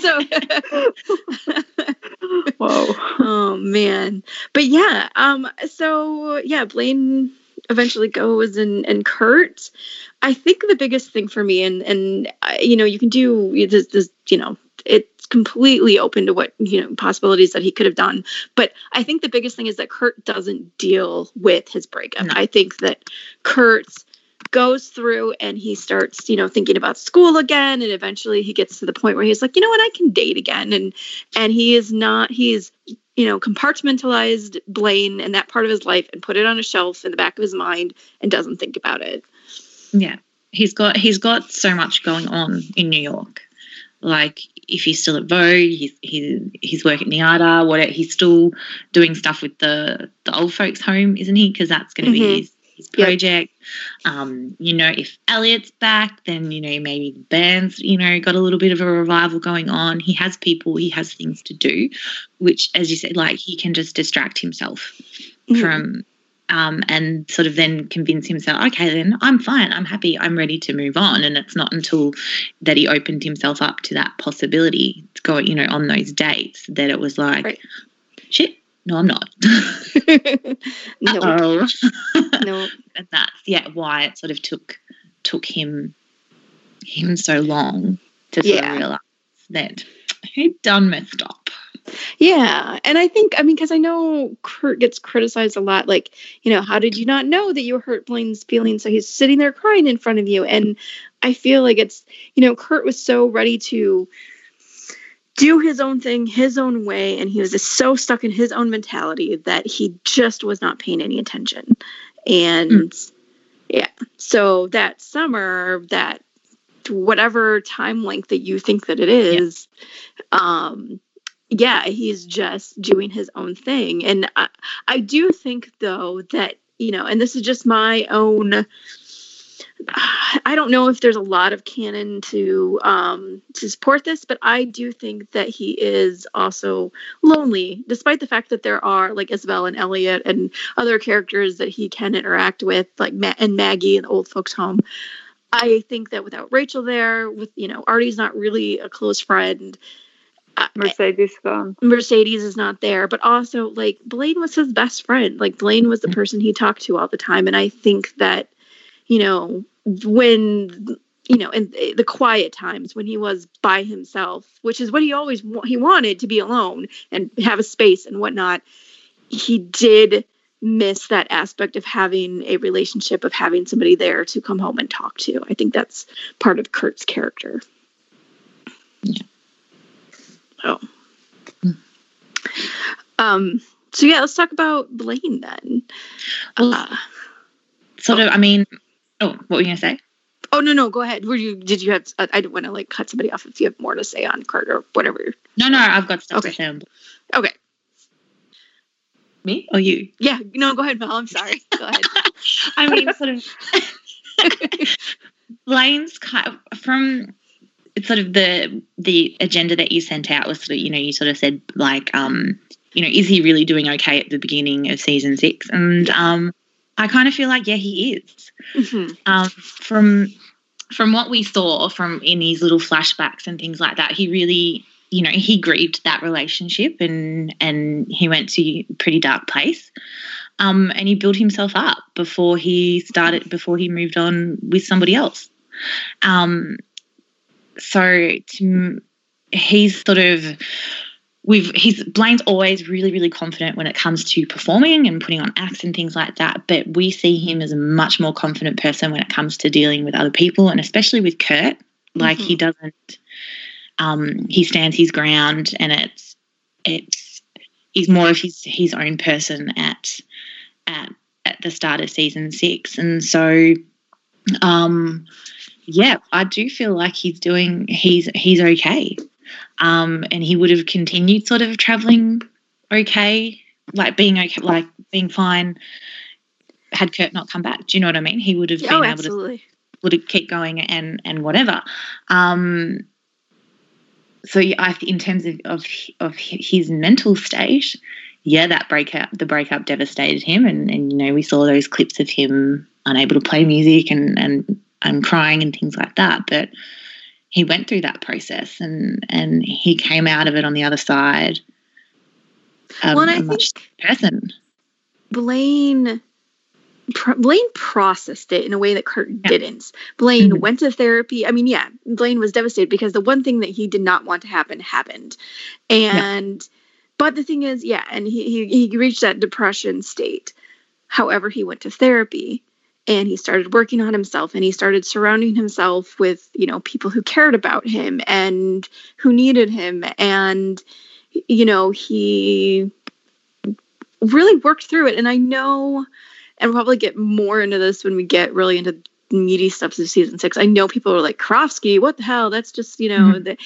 S3: so *laughs*
S5: Whoa.
S3: oh man but yeah um so yeah blaine eventually goes and and kurt i think the biggest thing for me and and uh, you know you can do this this you know it's completely open to what you know possibilities that he could have done but i think the biggest thing is that kurt doesn't deal with his breakup
S4: No.
S3: i think that kurt goes through and he starts you know thinking about school again and eventually he gets to the point where he's like you know what i can date again and and he is not he's you know compartmentalized blaine and that part of his life and put it on a shelf in the back of his mind and doesn't think about it
S4: Yeah, he's got he's got so much going on in New York. Like if he's still at Vogue, he's he, he's working at NYADA. What he's still doing stuff with the the old folks home, isn't he? Because that's going to
S3: Mhm.
S4: be his, his
S3: Yep.
S4: project. Um, you know, if Elliot's back, then you know maybe the band's you know got a little bit of a revival going on. He has people, he has things to do, which, as you said, like he can just distract himself
S3: Mhm.
S4: from um, and sort of then convince himself, okay, then I'm fine, I'm happy, I'm ready to move on. And it's not until that he opened himself up to that possibility to go, you know, on those dates that it was like,
S3: Right.
S4: shit, no, I'm not. *laughs*
S3: no no *laughs*
S4: and that's yeah why it sort of took took him him so long to sort
S3: Yeah.
S4: of realize that he'd done messed up.
S3: Yeah, and I think I mean because I know Kurt gets criticized a lot. Like, you know, how did you not know that you hurt Blaine's feelings? So he's sitting there crying in front of you, and I feel like it's you know Kurt was so ready to do his own thing his own way, and he was just so stuck in his own mentality that he just was not paying any attention. And yeah, so that summer, that whatever time length that you think that it is, um yeah, he's just doing his own thing. And I, I do think, though, that, you know, and this is just my own. I don't know if there's a lot of canon to um, to support this, but I do think that he is also lonely, despite the fact that there are like Isabel and Elliot and other characters that he can interact with, like Ma- and Maggie and the old folks' home. I think that without Rachel there, with you know, Artie's not really a close friend.
S5: Mercedes gone.
S3: Mercedes is not there, but also like Blaine was his best friend. Like Blaine was the person he talked to all the time, and I think that you know when you know in the quiet times when he was by himself, which is what he always wa- he wanted to be alone and have a space and whatnot. He did miss that aspect of having a relationship of having somebody there to come home and talk to. I think that's part of Kurt's character.
S4: Yeah.
S3: Oh. Um. So yeah, let's talk about Blaine then.
S4: Well,
S3: Uh,
S4: Sort of. I mean, oh, what were you gonna say?
S3: oh no, no, go ahead. Were you? Did you have? I I don't want to like cut somebody off if you have more to say on Kurt or whatever.
S4: No, no, I've got stuff
S3: Okay.
S4: to say.
S3: Okay.
S4: Me or you?
S3: Yeah. No, go ahead, Mel. I'm sorry. *laughs* Go ahead.
S4: I mean, sort of. *laughs* Blaine's kind of from it's sort of the the agenda that you sent out was sort of you know you sort of said like um you know is he really doing okay at the beginning of season six and um I kind of feel like yeah he is.
S3: Mhm.
S4: um from from what we saw from in his little flashbacks and things like that he really you know he grieved that relationship and and he went to a pretty dark place. Um, and he built himself up before he started before he moved on with somebody else. Um, so to, he's sort of we've he's Blaine's always really really confident when it comes to performing and putting on acts and things like that but we see him as a much more confident person when it comes to dealing with other people and especially with Kurt. Like he doesn't um, he stands his ground and it's it's he's more of his his own person at at at the start of season six. And so um yeah i do feel like he's doing he's he's okay um and he would have continued sort of traveling okay like being okay like being fine had kurt not come back do you know what i mean he would have
S3: oh,
S4: been able to would keep going and and whatever. Um, so yeah, I, in terms of, of of his mental state, yeah, that breakup, the breakup devastated him, and and you know we saw those clips of him unable to play music and and and crying and things like that, but. He went through that process and and he came out of it on the other side. Um,
S3: well, I
S4: a
S3: think
S4: much person.
S3: Blaine Blaine processed it in a way that Kurt
S4: Yeah.
S3: didn't. Blaine
S4: Mhm.
S3: went to therapy. I mean, yeah, Blaine was devastated because the one thing that he did not want to happen happened. And but the thing is, yeah, and he, he he reached that depression state. However, he went to therapy and he started working on himself and he started surrounding himself with, you know, people who cared about him and who needed him and you know, he really worked through it and I know and we'll probably get more into this when we get really into the meaty stuff of season six. I know people are like Karofsky, what the hell? That's just you know. Mm-hmm. The,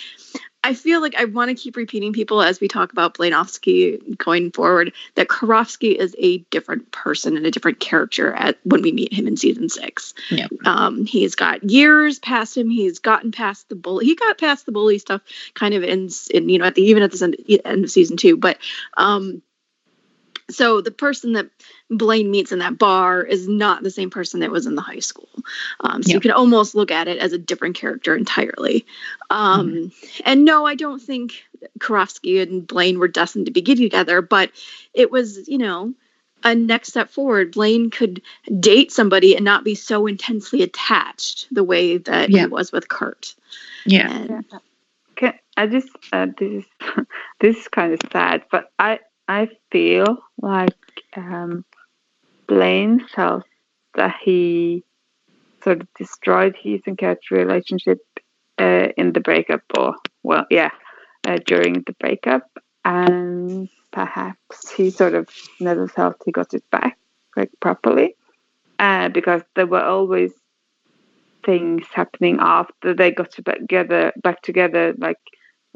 S3: I feel like I want to keep repeating people as we talk about Blainowski going forward that Karofsky is a different person and a different character at when we meet him in season six.
S4: Yeah.
S3: Um, he's got years past him. He's gotten past the bully. He got past the bully stuff kind of in, in you know at the even at the end, end of season two, but um so the person that Blaine meets in that bar is not the same person that was in the high school. Um, so
S4: Yeah.
S3: you can almost look at it as a different character entirely. Um, And no, I don't think Karofsky and Blaine were destined to be getting together, but it was, you know, a next step forward. Blaine could date somebody and not be so intensely attached the way that
S4: Yeah.
S3: he was with Kurt.
S4: Yeah.
S3: And,
S5: Can I just uh, this is *laughs* this is kind of sad, but I I feel like um, Blaine felt that he sort of destroyed his and Kurt's relationship uh, in the breakup, or well, yeah, uh, during the breakup, and perhaps he sort of never felt he got it back like properly, uh, because there were always things happening after they got to together back together like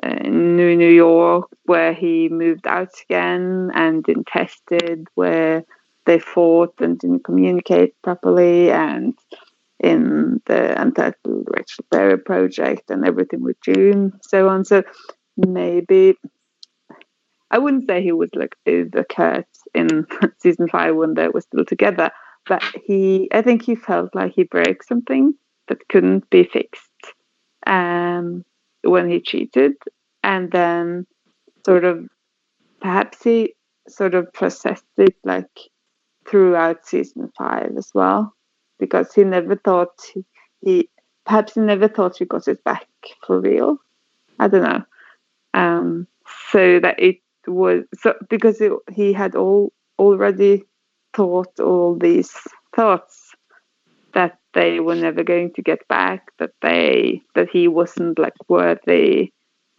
S5: in New New York where he moved out again and didn't tested where they fought and didn't communicate properly and in the Untitled Rachel Berry project and everything with June so on. So maybe I wouldn't say he was like over Kurt in *laughs* season five when they were still together but he I think he felt like he broke something that couldn't be fixed. Um, when he cheated, and then sort of perhaps he sort of processed it like throughout season five as well, because he never thought he, he perhaps he never thought he got it back for real. I don't know. Um, so that it was so because it, he had all already thought all these thoughts that they were never going to get back, that they that he wasn't like worthy.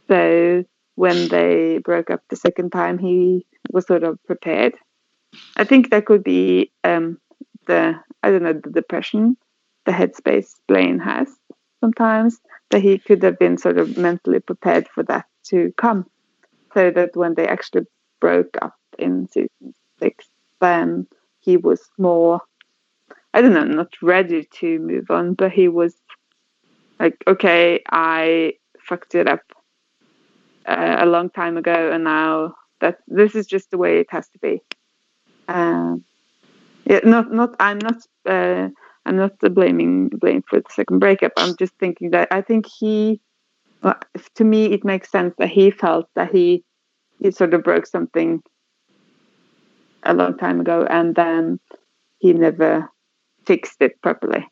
S5: So when they broke up the second time, he was sort of prepared. I think that could be um, the I don't know the depression, the headspace Blaine has sometimes that he could have been sort of mentally prepared for that to come, so that when they actually broke up in season six, then he was more I don't know, not ready to move on, but he was like, okay, I fucked it up uh, a long time ago, and now that this is just the way it has to be. Um, yeah, not not I'm not uh, I'm not blaming Blaine for the second breakup. I'm just thinking that I think he, well, to me, it makes sense that he felt that he he sort of broke something a long time ago, and then he never fixed it properly.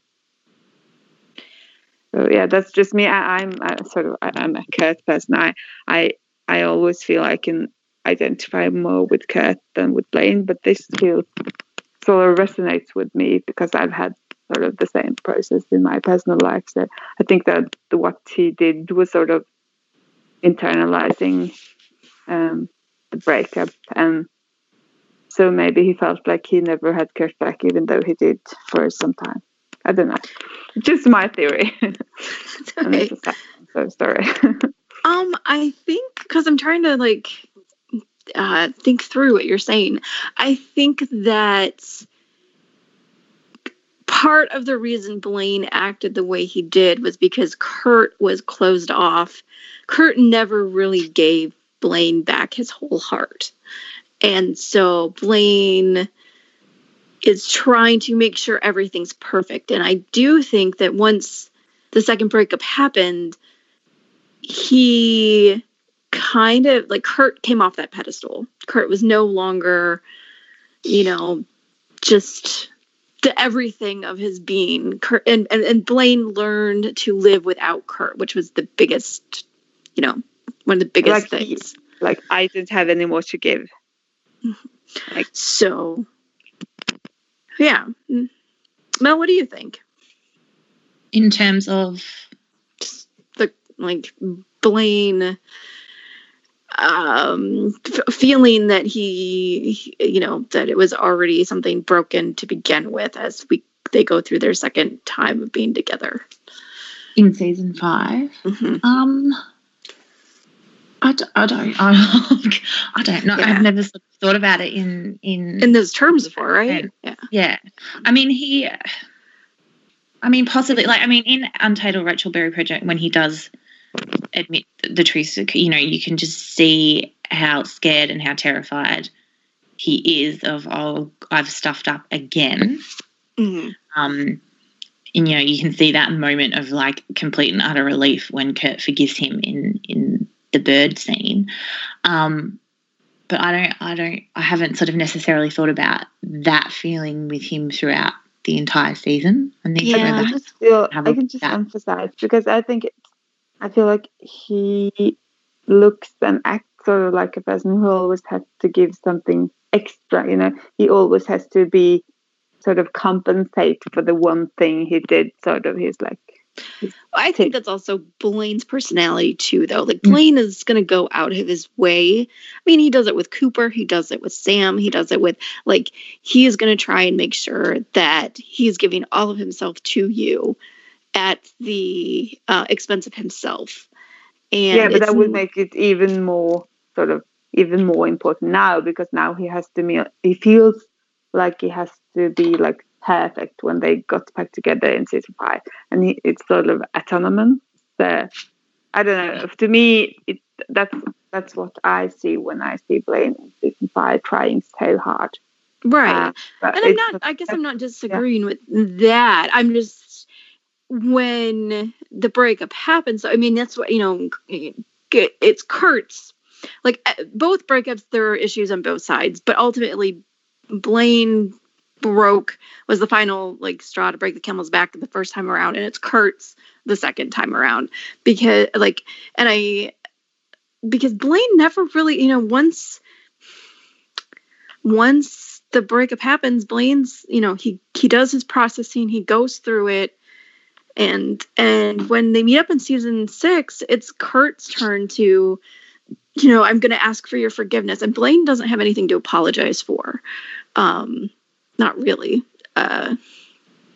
S5: So yeah, that's just me. I, I'm I sort of I, I'm a Kurt person. I I I always feel I can identify more with Kurt than with Blaine, but this feels sort of resonates with me because I've had sort of the same process in my personal life. So I think that what he did was sort of internalizing um, the breakup, and so maybe he felt like he never had Kurt back, even though he did for some time. I don't know. Just my theory. *laughs* *laughs* a so story. *laughs*
S3: Um, I think because I'm trying to like uh, think through what you're saying. I think that part of the reason Blaine acted the way he did was because Kurt was closed off. Kurt never really gave Blaine back his whole heart. And so Blaine is trying to make sure everything's perfect. And I do think that once the second breakup happened, he kind of like Kurt came off that pedestal. Kurt was no longer, you know, just the everything of his being. Kurt and, and, and Blaine learned to live without Kurt, which was the biggest, you know, one of the biggest
S5: Like he-
S3: things.
S5: like I didn't have any more to give. Like
S3: So, yeah. Mel, what do you think?
S4: in terms of
S3: Just the like Blaine um f- feeling that he you know that it was already something broken to begin with as we they go through their second time of being together
S4: in season five.
S3: Mhm.
S4: Um, I, d- I don't I, *laughs* I don't know.
S3: Yeah.
S4: I've never sort of thought about it in in
S3: in those terms before right yeah
S4: yeah. I mean he. I mean possibly like I mean in Untitled Rachel Berry Project when he does admit the truth, you know, you can just see how scared and how terrified he is of oh I've stuffed up again.
S3: Mhm.
S4: um, and you know you can see that moment of like complete and utter relief when Kurt forgives him in in the bird scene. Um, but I don't, I don't, I haven't sort of necessarily thought about that feeling with him throughout the entire season. I need
S3: Yeah.
S5: I just feel I can just
S4: chat.
S5: emphasize because I think it's, I feel like he looks and acts sort of like a person who always has to give something extra. You know, he always has to be sort of compensate for the one thing he did. Sort of, he's like,
S3: I think that's also Blaine's personality too, though. Like
S4: Mm.
S3: Blaine is going to go out of his way. I mean, he does it with Cooper. He does it with Sam. He does it with like he is going to try and make sure that he's giving all of himself to you at the uh, expense of himself. And
S5: yeah, but that would make it even more sort of even more important now because now he has to be. He feels like he has to be like perfect when they got back together in season five, and it's sort of autonomous. So I don't know. To me, it that's that's what I see when I see Blaine in season five trying so hard.
S3: right.
S5: Uh,
S3: and I'm not. I guess I'm not disagreeing with that. I'm just when the breakup happens. I mean, that's what you know. It's Kurt's. Like uh, both breakups, there are issues on both sides, but ultimately, Blaine broke was the final like straw to break the camel's back the first time around, and it's Kurt's the second time around because like, and I because Blaine never really, you know, once once the breakup happens, Blaine's, you know, he he does his processing, he goes through it, and and when they meet up in season six, it's Kurt's turn to, you know, I'm gonna ask for your forgiveness. And Blaine doesn't have anything to apologize for. Um, not really. Uh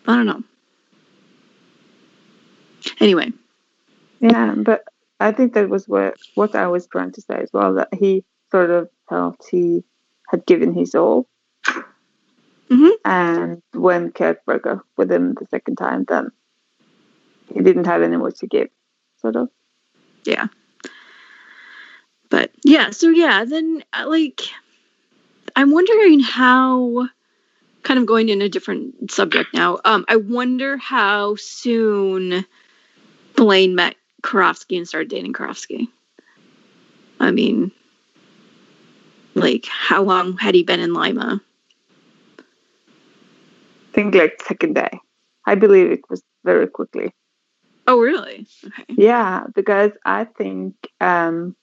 S3: I don't know. Anyway,
S5: Yeah, but I think that was what what I was trying to say as well. That he sort of felt he had given his all,
S3: Mhm.
S5: and when Kurt broke up with him the second time, then he didn't have any more to give. Sort of.
S3: yeah. But yeah, so yeah, then uh, like I'm wondering how kind of going in a different subject now. Um I wonder how soon Blaine met Karofsky and started dating Karofsky. I mean like how long had he been in Lima?
S5: I think like second day. I believe it was very quickly.
S3: Oh really? Okay.
S5: Yeah, because I think um,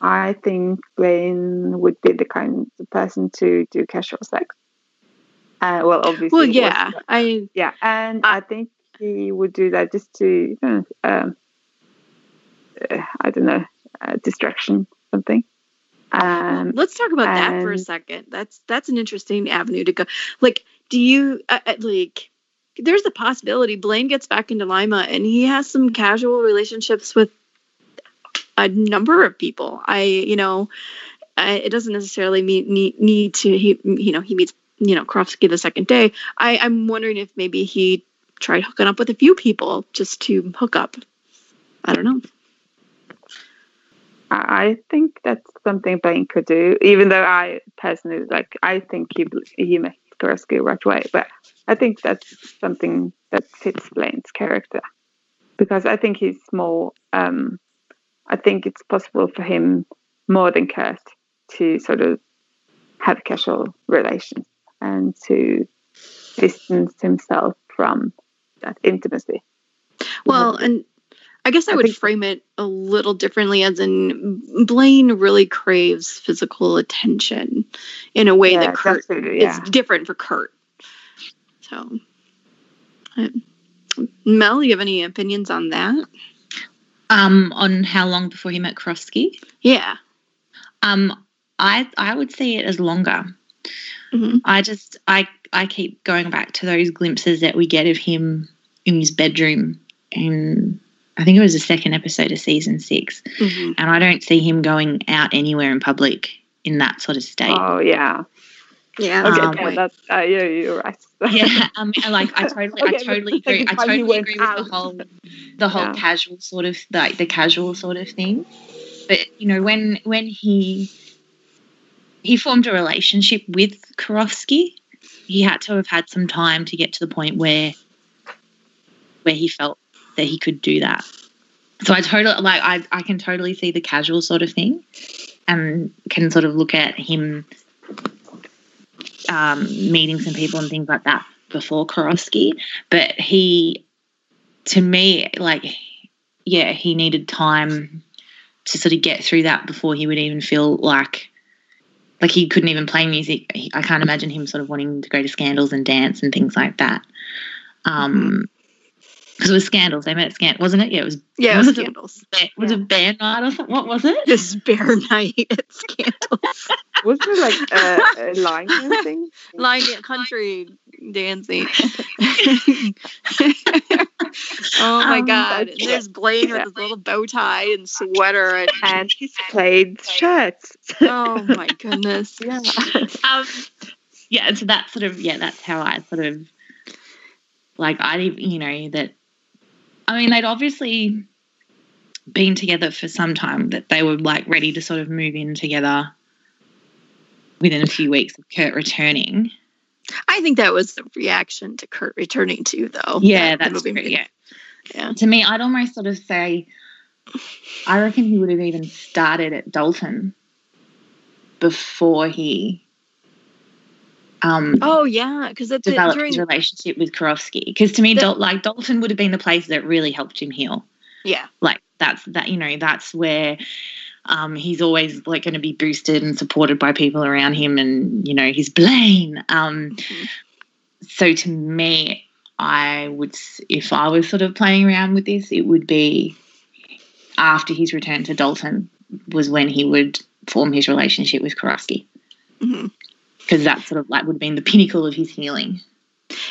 S5: I think Blaine would be the kind of person to do casual sex. Uh, well, obviously.
S3: Well
S5: it was-
S3: yeah, I
S5: yeah, and
S3: I-
S5: I think he would do that just to, um, uh, I don't know, uh, distraction, something. Um,
S3: Let's talk about that for a second. That's that's an interesting avenue to go. Like, do you uh, like? There's a possibility Blaine gets back into Lima and he has some casual relationships with a number of people. I, you know, I, it doesn't necessarily mean need, need to. He, you know, he meets you know Karofsky the second day. I, I'm wondering if maybe he tried hooking up with a few people just to hook up. I don't know.
S5: I think that's something Blaine could do, even though I personally like. I think he he met Karofsky right away, but I think that's something that fits Blaine's character because I think he's more. Um, I think it's possible for him more than Kurt to sort of have casual relations and to distance himself from that intimacy.
S3: Well, and I guess I,
S5: I
S3: would
S5: think-
S3: frame it a little differently, as in Blaine really craves physical attention in a way
S5: Yeah,
S3: that Kurt
S5: absolutely, yeah.
S3: is different for Kurt. So, uh, Mel, you have any opinions on that?
S4: Um, on how long before he met Karofsky?
S3: Yeah.
S4: Um, I I would see it as longer.
S3: Mhm.
S4: I just I I keep going back to those glimpses that we get of him in his bedroom and I think it was the second episode of season six,
S3: Mhm.
S4: and I don't see him going out anywhere in public in that sort of state.
S5: Oh yeah.
S3: Yeah.
S5: Okay,
S4: Um,
S5: yeah, that's uh, yeah, you're right.
S4: yeah, *laughs* um, like I totally, I
S5: Okay, but
S4: totally agree. I totally agree with
S5: out.
S4: the whole, the whole
S5: Yeah.
S4: casual sort of like the casual sort of thing. But you know, when when he he formed a relationship with Karofsky, he had to have had some time to get to the point where where he felt that he could do that. So I totally like I I can totally see the casual sort of thing, and can sort of look at him um, meeting some people and things like that before Karofsky. But he, to me, like, yeah, he needed time to sort of get through that before he would even feel like, like he couldn't even play music. I can't imagine him sort of wanting to go to scandals and dance and things like that. Um, because it was scandals. They met at scandals, wasn't it? Yeah, it was.
S3: Yeah, it
S4: Was it-
S3: scandals.
S4: It was a band night or something. What was it?
S3: This bear night at scandals. *laughs*
S5: Was there like a, a line thing?
S3: Line dan- country dancing. *laughs* oh my
S4: Um,
S3: god. And
S5: okay.
S3: there's Blaine with
S5: Yeah.
S3: his little bow tie and sweater and *laughs*
S5: And his plaid shirts.
S3: oh my goodness.
S5: yeah.
S4: um, yeah, so that's sort of yeah, that's how I sort of like I you know that I mean they'd obviously been together for some time that they were like ready to sort of move in together within a few weeks of Kurt returning.
S3: I think that was the reaction to Kurt returning too, though.
S4: Yeah,
S3: that
S4: that's true, yeah.
S3: Yeah.
S4: To me, I'd almost sort of say I reckon he would have even started at Dalton before he um
S3: Oh yeah, because it's
S4: developed
S3: during
S4: his relationship with Karofsky. Because to me,
S3: The-
S4: Dal- like Dalton would have been the place that really helped him heal.
S3: yeah
S4: Like that's that you know that's where Um, he's always like going to be boosted and supported by people around him, and you know he's Blaine. Um,
S3: Mhm.
S4: so to me, I would, if I was sort of playing around with this, it would be after his return to Dalton was when he would form his relationship with Karofsky
S3: Mhm.
S4: Because that sort of like would have been the pinnacle of his healing.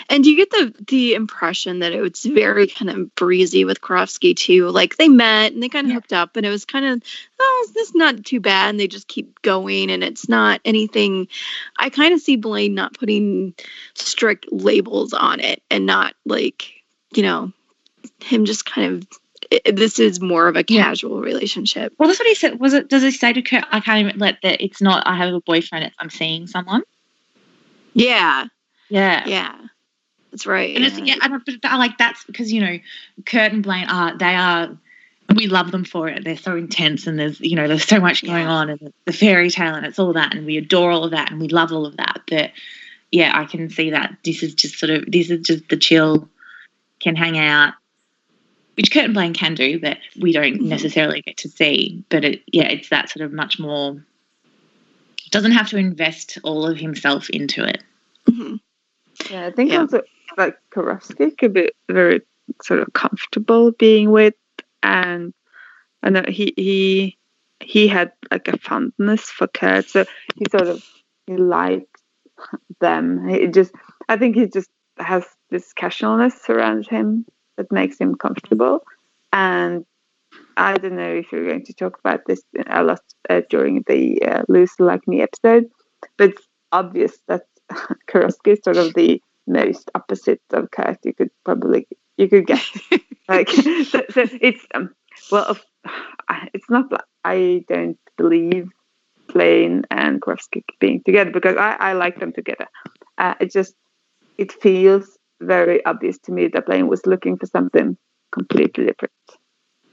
S3: And do you get the the impression that it was very kind of breezy with Karofsky too? Like they met and they kind of
S4: Yeah.
S3: hooked up, and it was kind of, oh, this is not too bad, and they just keep going, and it's not anything. I kind of see Blaine not putting strict labels on it, and not like you know him just kind of. I- This is more of a
S4: Yeah.
S3: casual relationship.
S4: Well, that's what he said. Was it? Does he say to Kurt? I can't even let that. It's not. I have a boyfriend. It's I'm seeing someone.
S3: Yeah,
S4: Yeah.
S3: yeah, that's right.
S4: And it's yeah, I but I like that's because you know, Kurt and Blaine are they are. We love them for it. They're so intense, and there's you know there's so much going
S3: Yeah.
S4: on, and the fairy tale, and it's all that, and we adore all of that, and we love all of that. But yeah, I can see that this is just sort of this is just the chill, can hang out, which Kurt and Blaine can do, but we don't
S3: Mhm.
S4: necessarily get to see. But it yeah, it's that sort of much more. Doesn't have to invest all of himself into it.
S3: Mhm.
S5: Yeah, I think
S3: Yeah.
S5: also like Karofsky could be very sort of comfortable being with, and I know he he he had like a fondness for Kurt, so he sort of he liked them. He just I think he just has this casualness around him that makes him comfortable, and I don't know if you're going to talk about this a lot uh, during the uh, "Loser Like Me" episode, but it's obvious that *laughs* Karofsky is sort of the most opposite of Kurt you could probably you could get. *laughs* like *laughs* so, so it's um, well, *sighs* it's not. like I don't believe Blaine and Karofsky being together because I, I like them together. Uh, it just it feels very obvious to me that Blaine was looking for something completely different.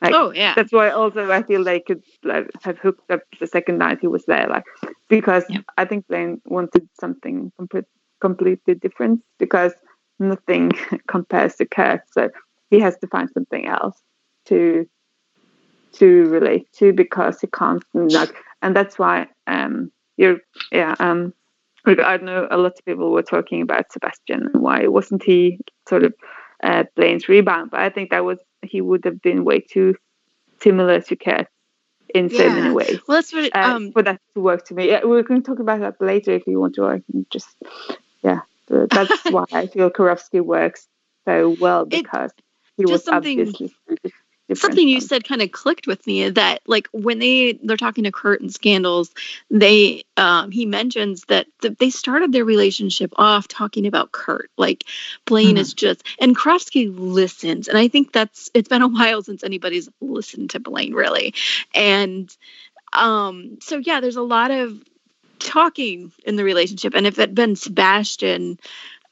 S5: Like,
S3: oh yeah,
S5: that's why also I feel they could like, have hooked up the second night he was there, like because
S4: Yeah.
S5: I think Blaine wanted something complete, completely different because nothing *laughs* compares to Kurt, so he has to find something else to to relate to because he can't like, and that's why um you're yeah um I know a lot of people were talking about Sebastian and why wasn't he sort of uh, Blaine's rebound, but I think that was he would have been way too similar to Kurt in so many ways.
S3: well that's what it,
S5: Uh,
S3: um
S5: for that to work to me. Yeah, we can talk about that later if you want to. I can just yeah. That's *laughs* why I feel Karofsky works so well because he was
S3: something-
S5: obviously
S3: something you said kind of clicked with me that like when they they're talking to Kurt and Scandals, they um he mentions that th- they started their relationship off talking about Kurt. Like Blaine
S4: Mhm.
S3: is just and Karofsky listens, and I think that's it's been a while since anybody's listened to Blaine really, and um so yeah, there's a lot of talking in the relationship, and if it had been Sebastian.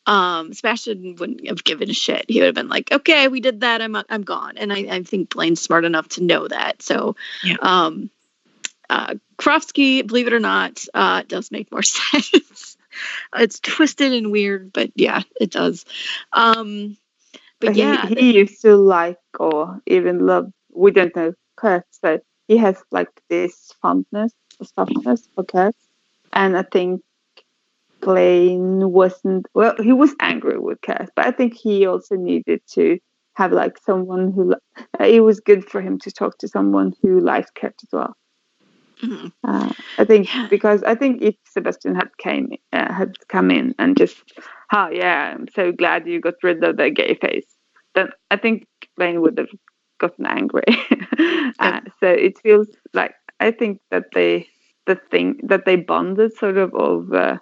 S3: Um, Sebastian wouldn't have given a shit. He would have been like, "Okay, we did that. I'm I'm gone." And I, I think Blaine's smart enough to know that. So,
S4: Yeah.
S3: um, uh, Karofsky, believe it or not, uh, does make more *laughs* sense. it's twisted and weird, but yeah, it does. Um, but
S5: he,
S3: yeah,
S5: he used to like or even love. We don't know Kurt, but he has like this fondness, or softness for Kurt, and I think Blaine wasn't. Well, he was angry with Kurt, but I think he also needed to have like someone who. Uh, it was good for him to talk to someone who liked Kurt as well.
S3: mhm.
S5: Uh, I think
S3: Yeah.
S5: because I think if Sebastian had came uh, had come in and just, oh yeah, I'm so glad you got rid of the gay face, then I think Blaine would have gotten angry. *laughs* uh, so it feels like I think that they the thing that they bonded sort of over uh,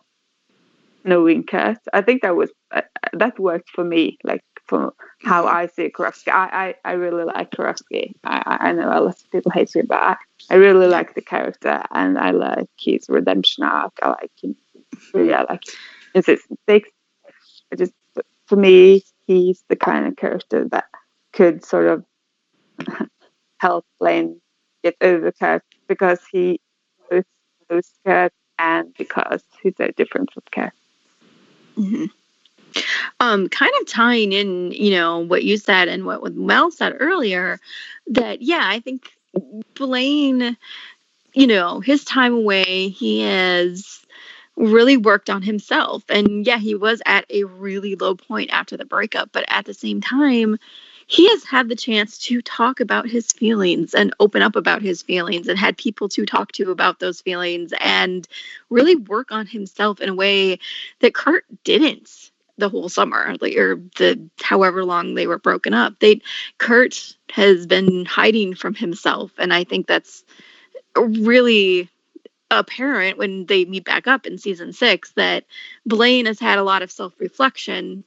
S5: knowing Kurt. I think that was uh, that worked for me, like for how I see Karofsky. I, I, I really like Karofsky. I, I know a lot of people hate him, but I, I really like the character and I like his redemption arc. I like him. I like his mistakes. I just, for me, he's the kind of character that could sort of *laughs* help Blaine get over Kurt because he both knows Kurt and because he's so different from Kurt.
S3: Mhm. Um, kind of tying in, you know, what you said and what, what Mel said earlier, that yeah, I think Blaine you know, his time away, he has really worked on himself. And yeah, he was at a really low point after the breakup, but at the same time, he has had the chance to talk about his feelings and open up about his feelings and had people to talk to about those feelings and really work on himself in a way that Kurt didn't the whole summer or the however long they were broken up. They Kurt has been hiding from himself and I think that's really apparent when they meet back up in season 6 that Blaine has had a lot of self-reflection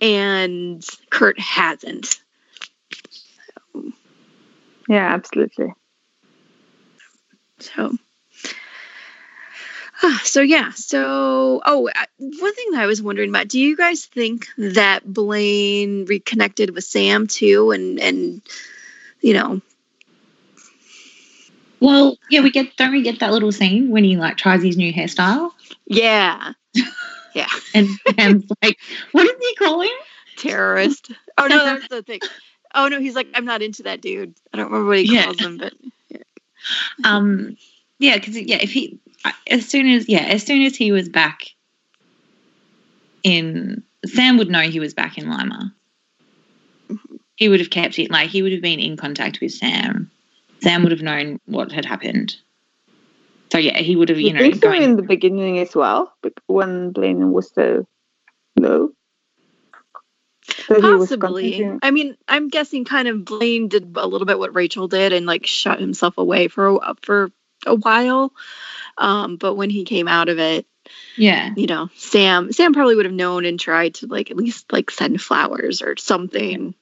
S3: and Kurt hasn't
S5: Yeah, absolutely.
S3: So, *sighs* Ah, so yeah. So, oh, uh, one thing that I was wondering about: Do you guys think that Blaine reconnected with Sam too, and and you know,
S4: Well, yeah, we get don't we get that little scene when he like tries his new hairstyle
S3: yeah, *laughs* yeah,
S4: and Sam's like, what did he call him?
S3: terrorist. Oh no, that's the thing. Oh no, he's like, I'm not into that dude. I don't remember what he
S4: Yeah.
S3: calls him, but
S4: Um, yeah, because yeah, if he as soon as yeah, as soon as he was back in Sam would know he was back in Lima. He would have kept it like he would have been in contact with Sam. Sam would have known what had happened. So yeah, he would have you
S5: You
S4: know
S5: think so
S4: going-
S5: in the beginning as well, bec- when Blaine was so low. So
S3: possibly. I mean, I'm guessing kind of Blaine did a little bit what Rachel did and like shut himself away for a, for a while. Um, but when he came out of it,
S4: yeah.
S3: you know, Sam Sam probably would have known and tried to like at least like send flowers or something.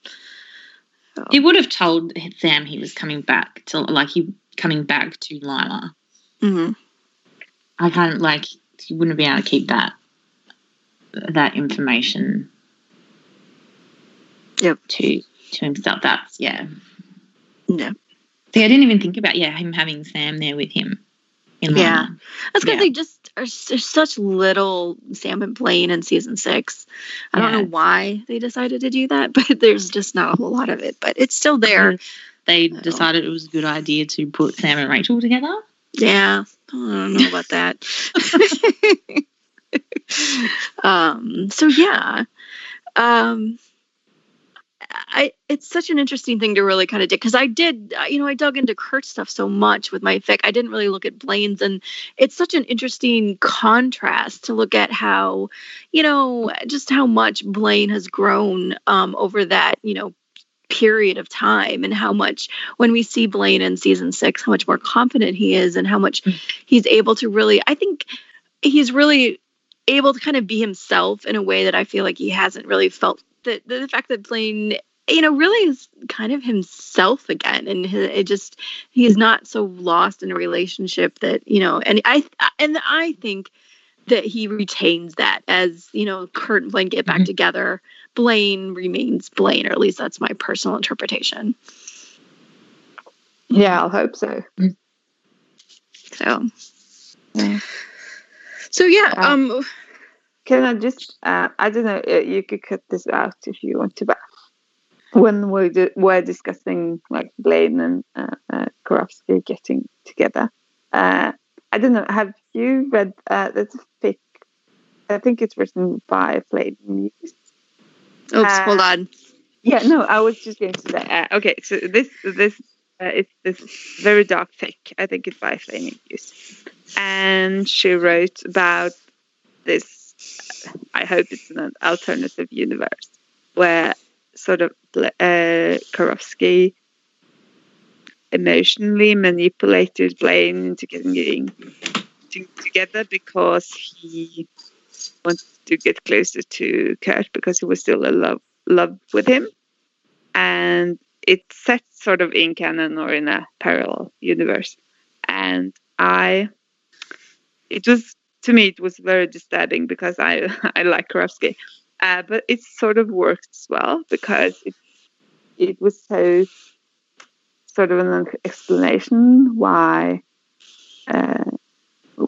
S3: So,
S4: He would have told Sam he was coming back to like he coming back to Lima.
S3: mhm.
S4: I can't like he wouldn't be able to keep that that information.
S3: Yep.
S4: To to himself. That's yeah.
S3: Yeah.
S4: See, I didn't even think about yeah him having Sam there with him. In
S3: Yeah. That's because
S4: Yeah.
S3: they just are there's such little Sam and Blaine in season six. I don't know why they decided to do that, *laughs* but there's just not a whole lot of it. But it's still there.
S4: They
S3: So-
S4: decided it was a good idea to put Sam and Rachel together.
S3: Yeah, I don't know about that. *laughs* *laughs* um, so yeah, um, I it's such an interesting thing to really kind of dig because I did uh, you know I dug into Kurt's stuff so much with my fic. I didn't really look at Blaine's, and it's such an interesting contrast to look at how you know just how much Blaine has grown um, over that you know period of time and how much when we see Blaine in season six, how much more confident he is and how much he's able to really, I think he's really able to kind of be himself in a way that I feel like he hasn't really felt the, the fact that Blaine, you know, really is kind of himself again. And he- it just, he's not so lost in a relationship that, you know, and I, and I think that he retains that as, you know, Kurt and Blaine get back
S4: Mhm.
S3: together. Blaine remains Blaine, or at least that's my personal interpretation.
S5: Yeah, I'll hope so.
S3: So,
S5: Yeah.
S3: so yeah, um,
S5: Can I just, uh, I don't know, uh, you could cut this out if you want to, but when we're, di- we're discussing like Blaine and uh, uh, Karofsky getting together, uh, I don't know, have you read, uh, there's a fic, I think it's written by Blaine Muse.
S3: oops,
S5: uh,
S3: hold on.
S5: Yeah, no, I was just going to say. Uh, okay, so this this uh, it's this very dark fic. I think it's by Flaming Youth, and she wrote about this. I hope it's an alternative universe where sort of uh, Karofsky emotionally manipulated Blaine into getting to- together because he wanted to get closer to Kurt because he was still in love love with him. And it's set sort of in canon or in a parallel universe. And I, it was, to me, it was very disturbing because I, *laughs* I like Karofsky. Uh, but it sort of worked as well because it, it was so sort of an explanation why uh,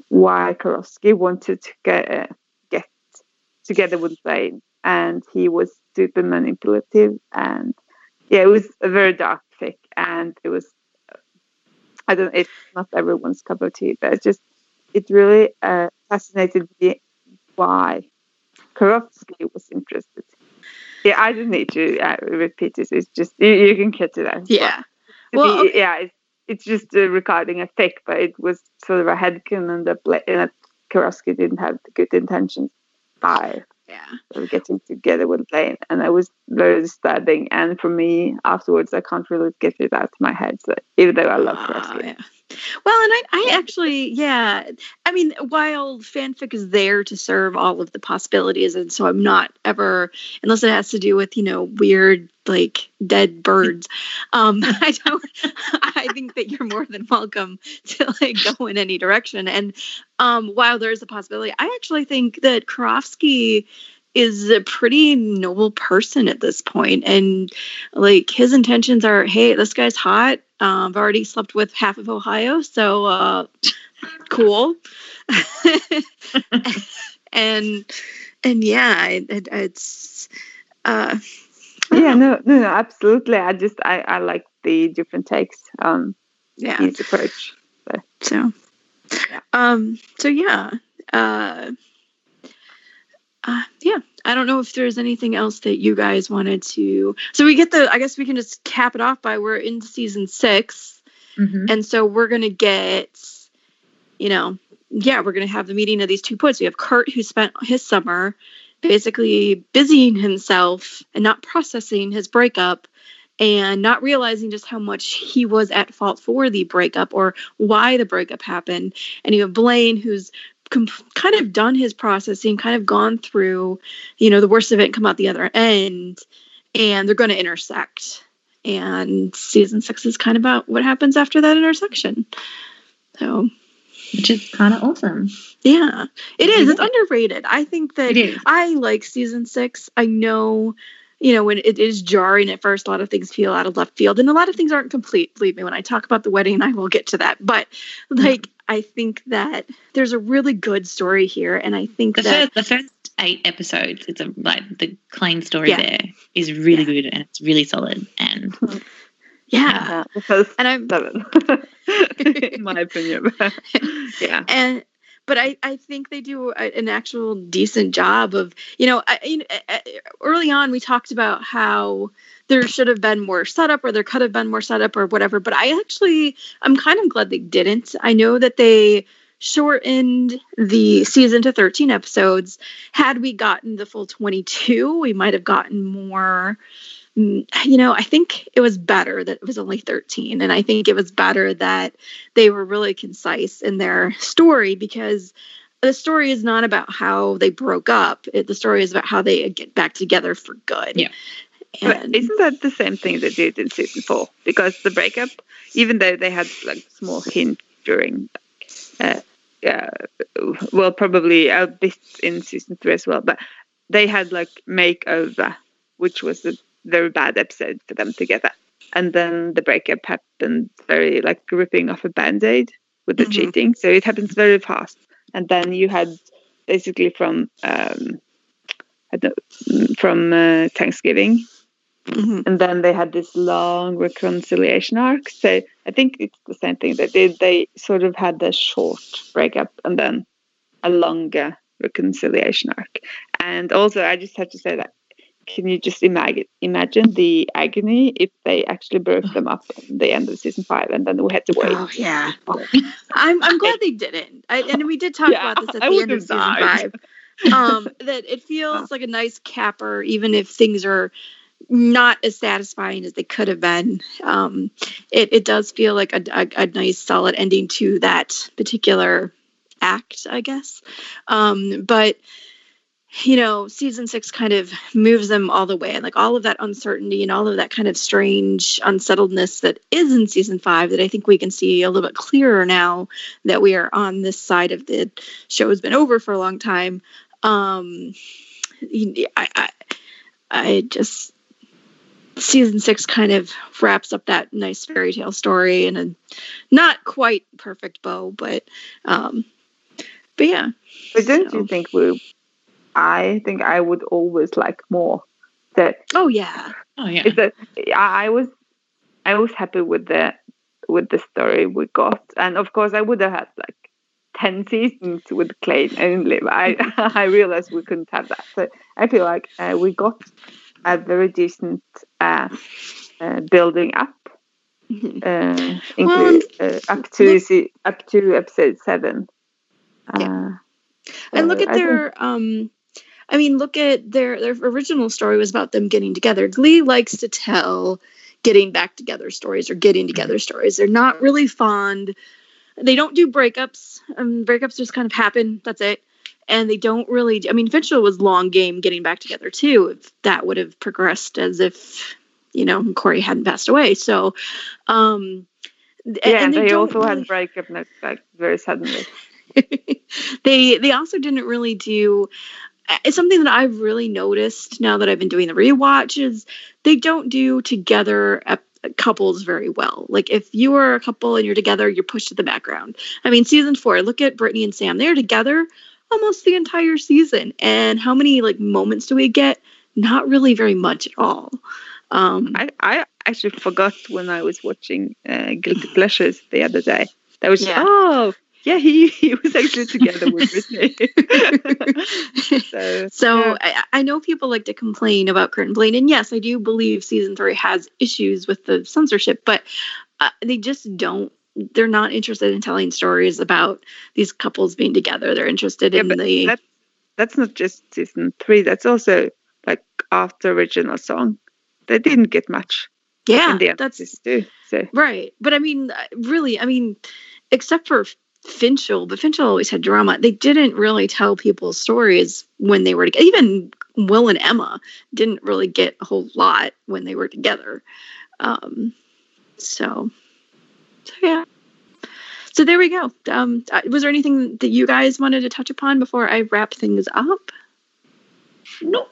S5: why Karofsky wanted to get, uh, get together with Blaine and he was super manipulative and yeah it was a very dark fic and it was I don't. It's not everyone's cup of tea, but just it really uh, fascinated why Karofsky was interested. Yeah, I don't need to uh, repeat this. It's just you, you can get to that.
S3: Yeah. Well,
S5: be-
S3: okay.
S5: yeah, it's, it's just uh, regarding a fic, but it was sort of a headcanon that, Bla- that Karofsky didn't have the good intentions by
S3: Yeah.
S5: of getting together with Blaine, and I was very disturbing. And for me, afterwards, I can't really get it out of my head. So even though I love
S3: Oh, yeah. Well, and I, I actually, yeah. I mean, while fanfic is there to serve all of the possibilities, and so I'm not ever, unless it has to do with, you know, weird, like dead birds. Um, *laughs* I don't, I think that you're more than welcome to like go in any direction. And um, while there's a possibility, I actually think that Karofsky is a pretty noble person at this point and like his intentions are hey this guy's hot uh, i've already slept with half of ohio so uh cool *laughs* and and yeah it, it, it's uh
S5: yeah, no, no, no, absolutely. I just I, I like the different takes on
S3: yeah
S5: his approach.
S3: so um so yeah uh uh, yeah, I don't know if there's anything else that you guys wanted to. So we get the. I guess we can just cap it off by we're in season six.
S4: Mhm.
S3: And so we're going to get, you know, yeah, we're going to have the meeting of these two poets. We have Kurt, who spent his summer basically busying himself and not processing his breakup and not realizing just how much he was at fault for the breakup or why the breakup happened. And you have Blaine, who's com- kind of done his processing, kind of gone through, you know, the worst of it and come out the other end. And they're going to intersect and season six is kind of about what happens after that intersection. So
S4: Which is kind of awesome.
S3: yeah, it is. It's underrated. I think that I like season six. I know, you know, when it is jarring at first, a lot of things feel out of left field, and a lot of things aren't complete. Believe me, when I talk about the wedding, I will get to that. But like, I think that there's a really good story here, and I think
S4: The
S3: that
S4: first, the first eight episodes, it's a like the Klaine story
S3: Yeah.
S4: there is really
S3: Yeah.
S4: good and it's really solid. And
S3: yeah,
S5: Uh, the first
S3: and I'm *laughs*
S5: seven, in *laughs* my opinion. *laughs* yeah,
S3: and but I, I think they do a, an actual decent job of you know, I, you know uh, uh, early on we talked about how there should have been more setup or there could have been more setup or whatever but i actually i'm kind of glad they didn't. I know that they shortened the season to 13 episodes. Had we gotten the full 22 we might have gotten more. Mm, you know i think it was better that it was only 13 and i think it was better that they were really concise in their story because the story is not about how they broke up. It, the story is about how they get back together for good.
S4: Yeah.
S5: But
S3: and
S5: isn't that the same thing they did in season four? Because the breakup, even though they had like small hint during, uh, uh, well, probably a bit in season three as well, but they had like makeover, which was a very bad episode for them together. And then the breakup happened very like ripping off a band-aid with the
S3: Mhm.
S5: cheating. So it happens very fast. And then you had basically from um, I don't, from uh, Thanksgiving
S3: Mhm.
S5: and then they had this long reconciliation arc. So I think it's the same thing they did. They sort of had a short breakup and then a longer reconciliation arc. And also, I just have to say that can you just imagine imagine the agony if they actually broke them up at the end of season five and then we had to wait?
S3: Oh yeah, *laughs* I'm I'm glad they didn't. I, and we did talk
S5: Yeah,
S3: about this at
S5: I
S3: the end of season
S5: died.
S3: five. Um, *laughs* that it feels like a nice capper, even if things are not as satisfying as they could have been. Um, it it does feel like a, a, a nice solid ending to that particular act, I guess. Um, but you know, season six kind of moves them all the way, and like all of that uncertainty and all of that kind of strange unsettledness that is in season five, that I think we can see a little bit clearer now that we are on this side of the show has been over for a long time. Um, I, I, I just season six kind of wraps up that nice fairy tale story in a not quite perfect bow, but um, but yeah,
S5: But don't
S3: So-
S5: you think we? I think I would always like more. That
S3: oh yeah,
S4: oh yeah,
S5: is that I I was I was happy with the with the story we got. And of course, I would have had like 10 seasons with Klaine only, but I, *laughs* I realized we couldn't have that. So I feel like uh, we got a very decent uh, uh, building up. *laughs* Uh, include, uh, up to up to episode seven. Uh,
S3: and look at
S5: I think-
S3: their um i mean look at their their original story was about them getting together. Glee likes to tell getting back together stories or getting together stories. They're not really fond. They don't do breakups. Um, breakups just kind of happen. That's it and they don't really i mean finchel was long game getting back together too if that would have progressed as if you know Cory hadn't passed away so um
S5: yeah,
S3: and
S5: they,
S3: don't
S5: also
S3: really-
S5: had breakup like, like very suddenly. *laughs* *laughs*
S3: they they also didn't really do it's something that I've really noticed now that I've been doing the rewatches. They don't do together ep- couples very well. Like if you are a couple and you're together, you're pushed to the background. I mean, season four, look at Brittany and Sam. They're together almost the entire season. And how many like moments do we get? Not really very much at all. Um,
S5: I, I actually forgot when I was watching uh, Guilty Pleasures the other day. That was
S3: Yeah.
S5: oh yeah he, *laughs* he was actually together with Brittany. *laughs* so
S3: So
S5: yeah.
S3: I, I know people like to complain about Kurt and Blaine, and yes, I do believe season three has issues with the censorship, but uh, they just don't. They're not interested in telling stories about these couples being together. They're interested
S5: Yeah,
S3: in the
S5: that- that's not just season three. That's also like after original song. They didn't get much
S3: yeah.
S5: in the
S3: That's
S5: too. So
S3: right. But I mean, uh, really, I mean, except for Finchel, but Finchel always had drama. They didn't really tell people's stories when they were together. Even Will and Emma didn't really get a whole lot when they were together. Um, so, so yeah. So there we go. Um, uh, was there anything that you guys wanted to touch upon before I wrap things up?
S4: Nope.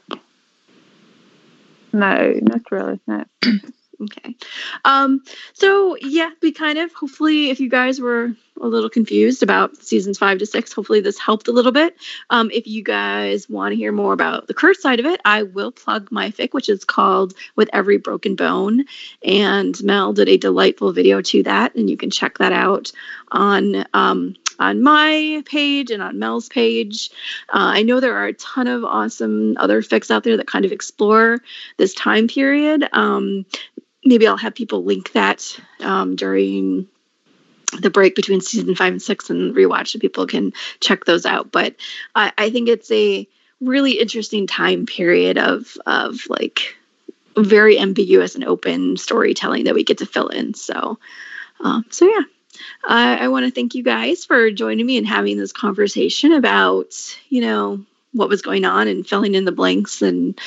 S5: no, not really. No. *clears throat*
S3: Okay. Um, so yeah, we kind of hopefully if you guys were a little confused about seasons five to six, hopefully this helped a little bit. Um, if you guys want to hear more about the Kurt's side of it, I will plug my fic, which is called With Every Broken Bone. And Mel did a delightful video to that, and you can check that out on um on my page and on Mel's page. Uh, I know there are a ton of awesome other fics out there that kind of explore this time period. Um, maybe I'll have people link that um, during the break between season five and six and rewatch so people can check those out. But I, I think it's a really interesting time period of of like very ambiguous and open storytelling that we get to fill in. So, um, so yeah. I I want to thank you guys for joining me and having this conversation about, you know, what was going on and filling in the blanks and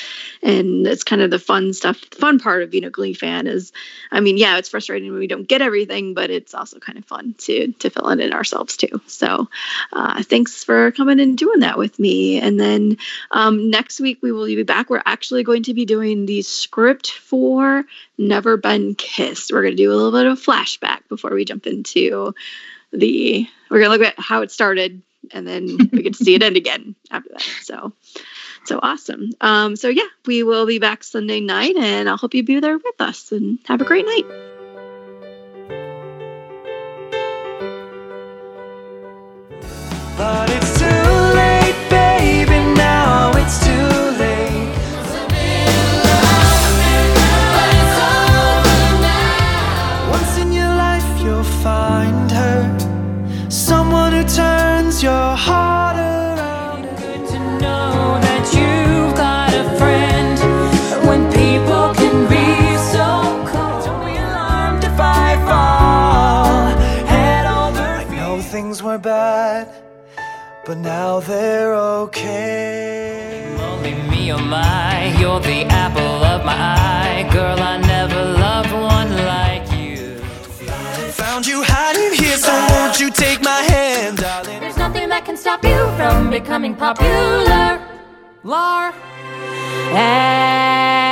S3: and it's kind of the fun stuff. The fun part of being a glee fan is i mean yeah it's frustrating when we don't get everything but it's also kind of fun to to fill it in ourselves too. So uh, thanks for coming and doing that with me. And then um, next week we will be back. We're actually going to be doing the script for never been kissed. We're going to do a little bit of flashback before we jump into the we're going to look at how it started and then we get to see it end again after that so so awesome. Um, so yeah, we will be back Sunday night, and I hope you be there with us. And have a great night.
S6: Things were bad, but now they're okay.
S2: Only me or my, you're the apple of my eye. Girl, I never loved one like you.
S6: Found you hiding here, so won't you take my hand, darling?
S1: There's nothing that can stop you from becoming popular.
S2: Lar. And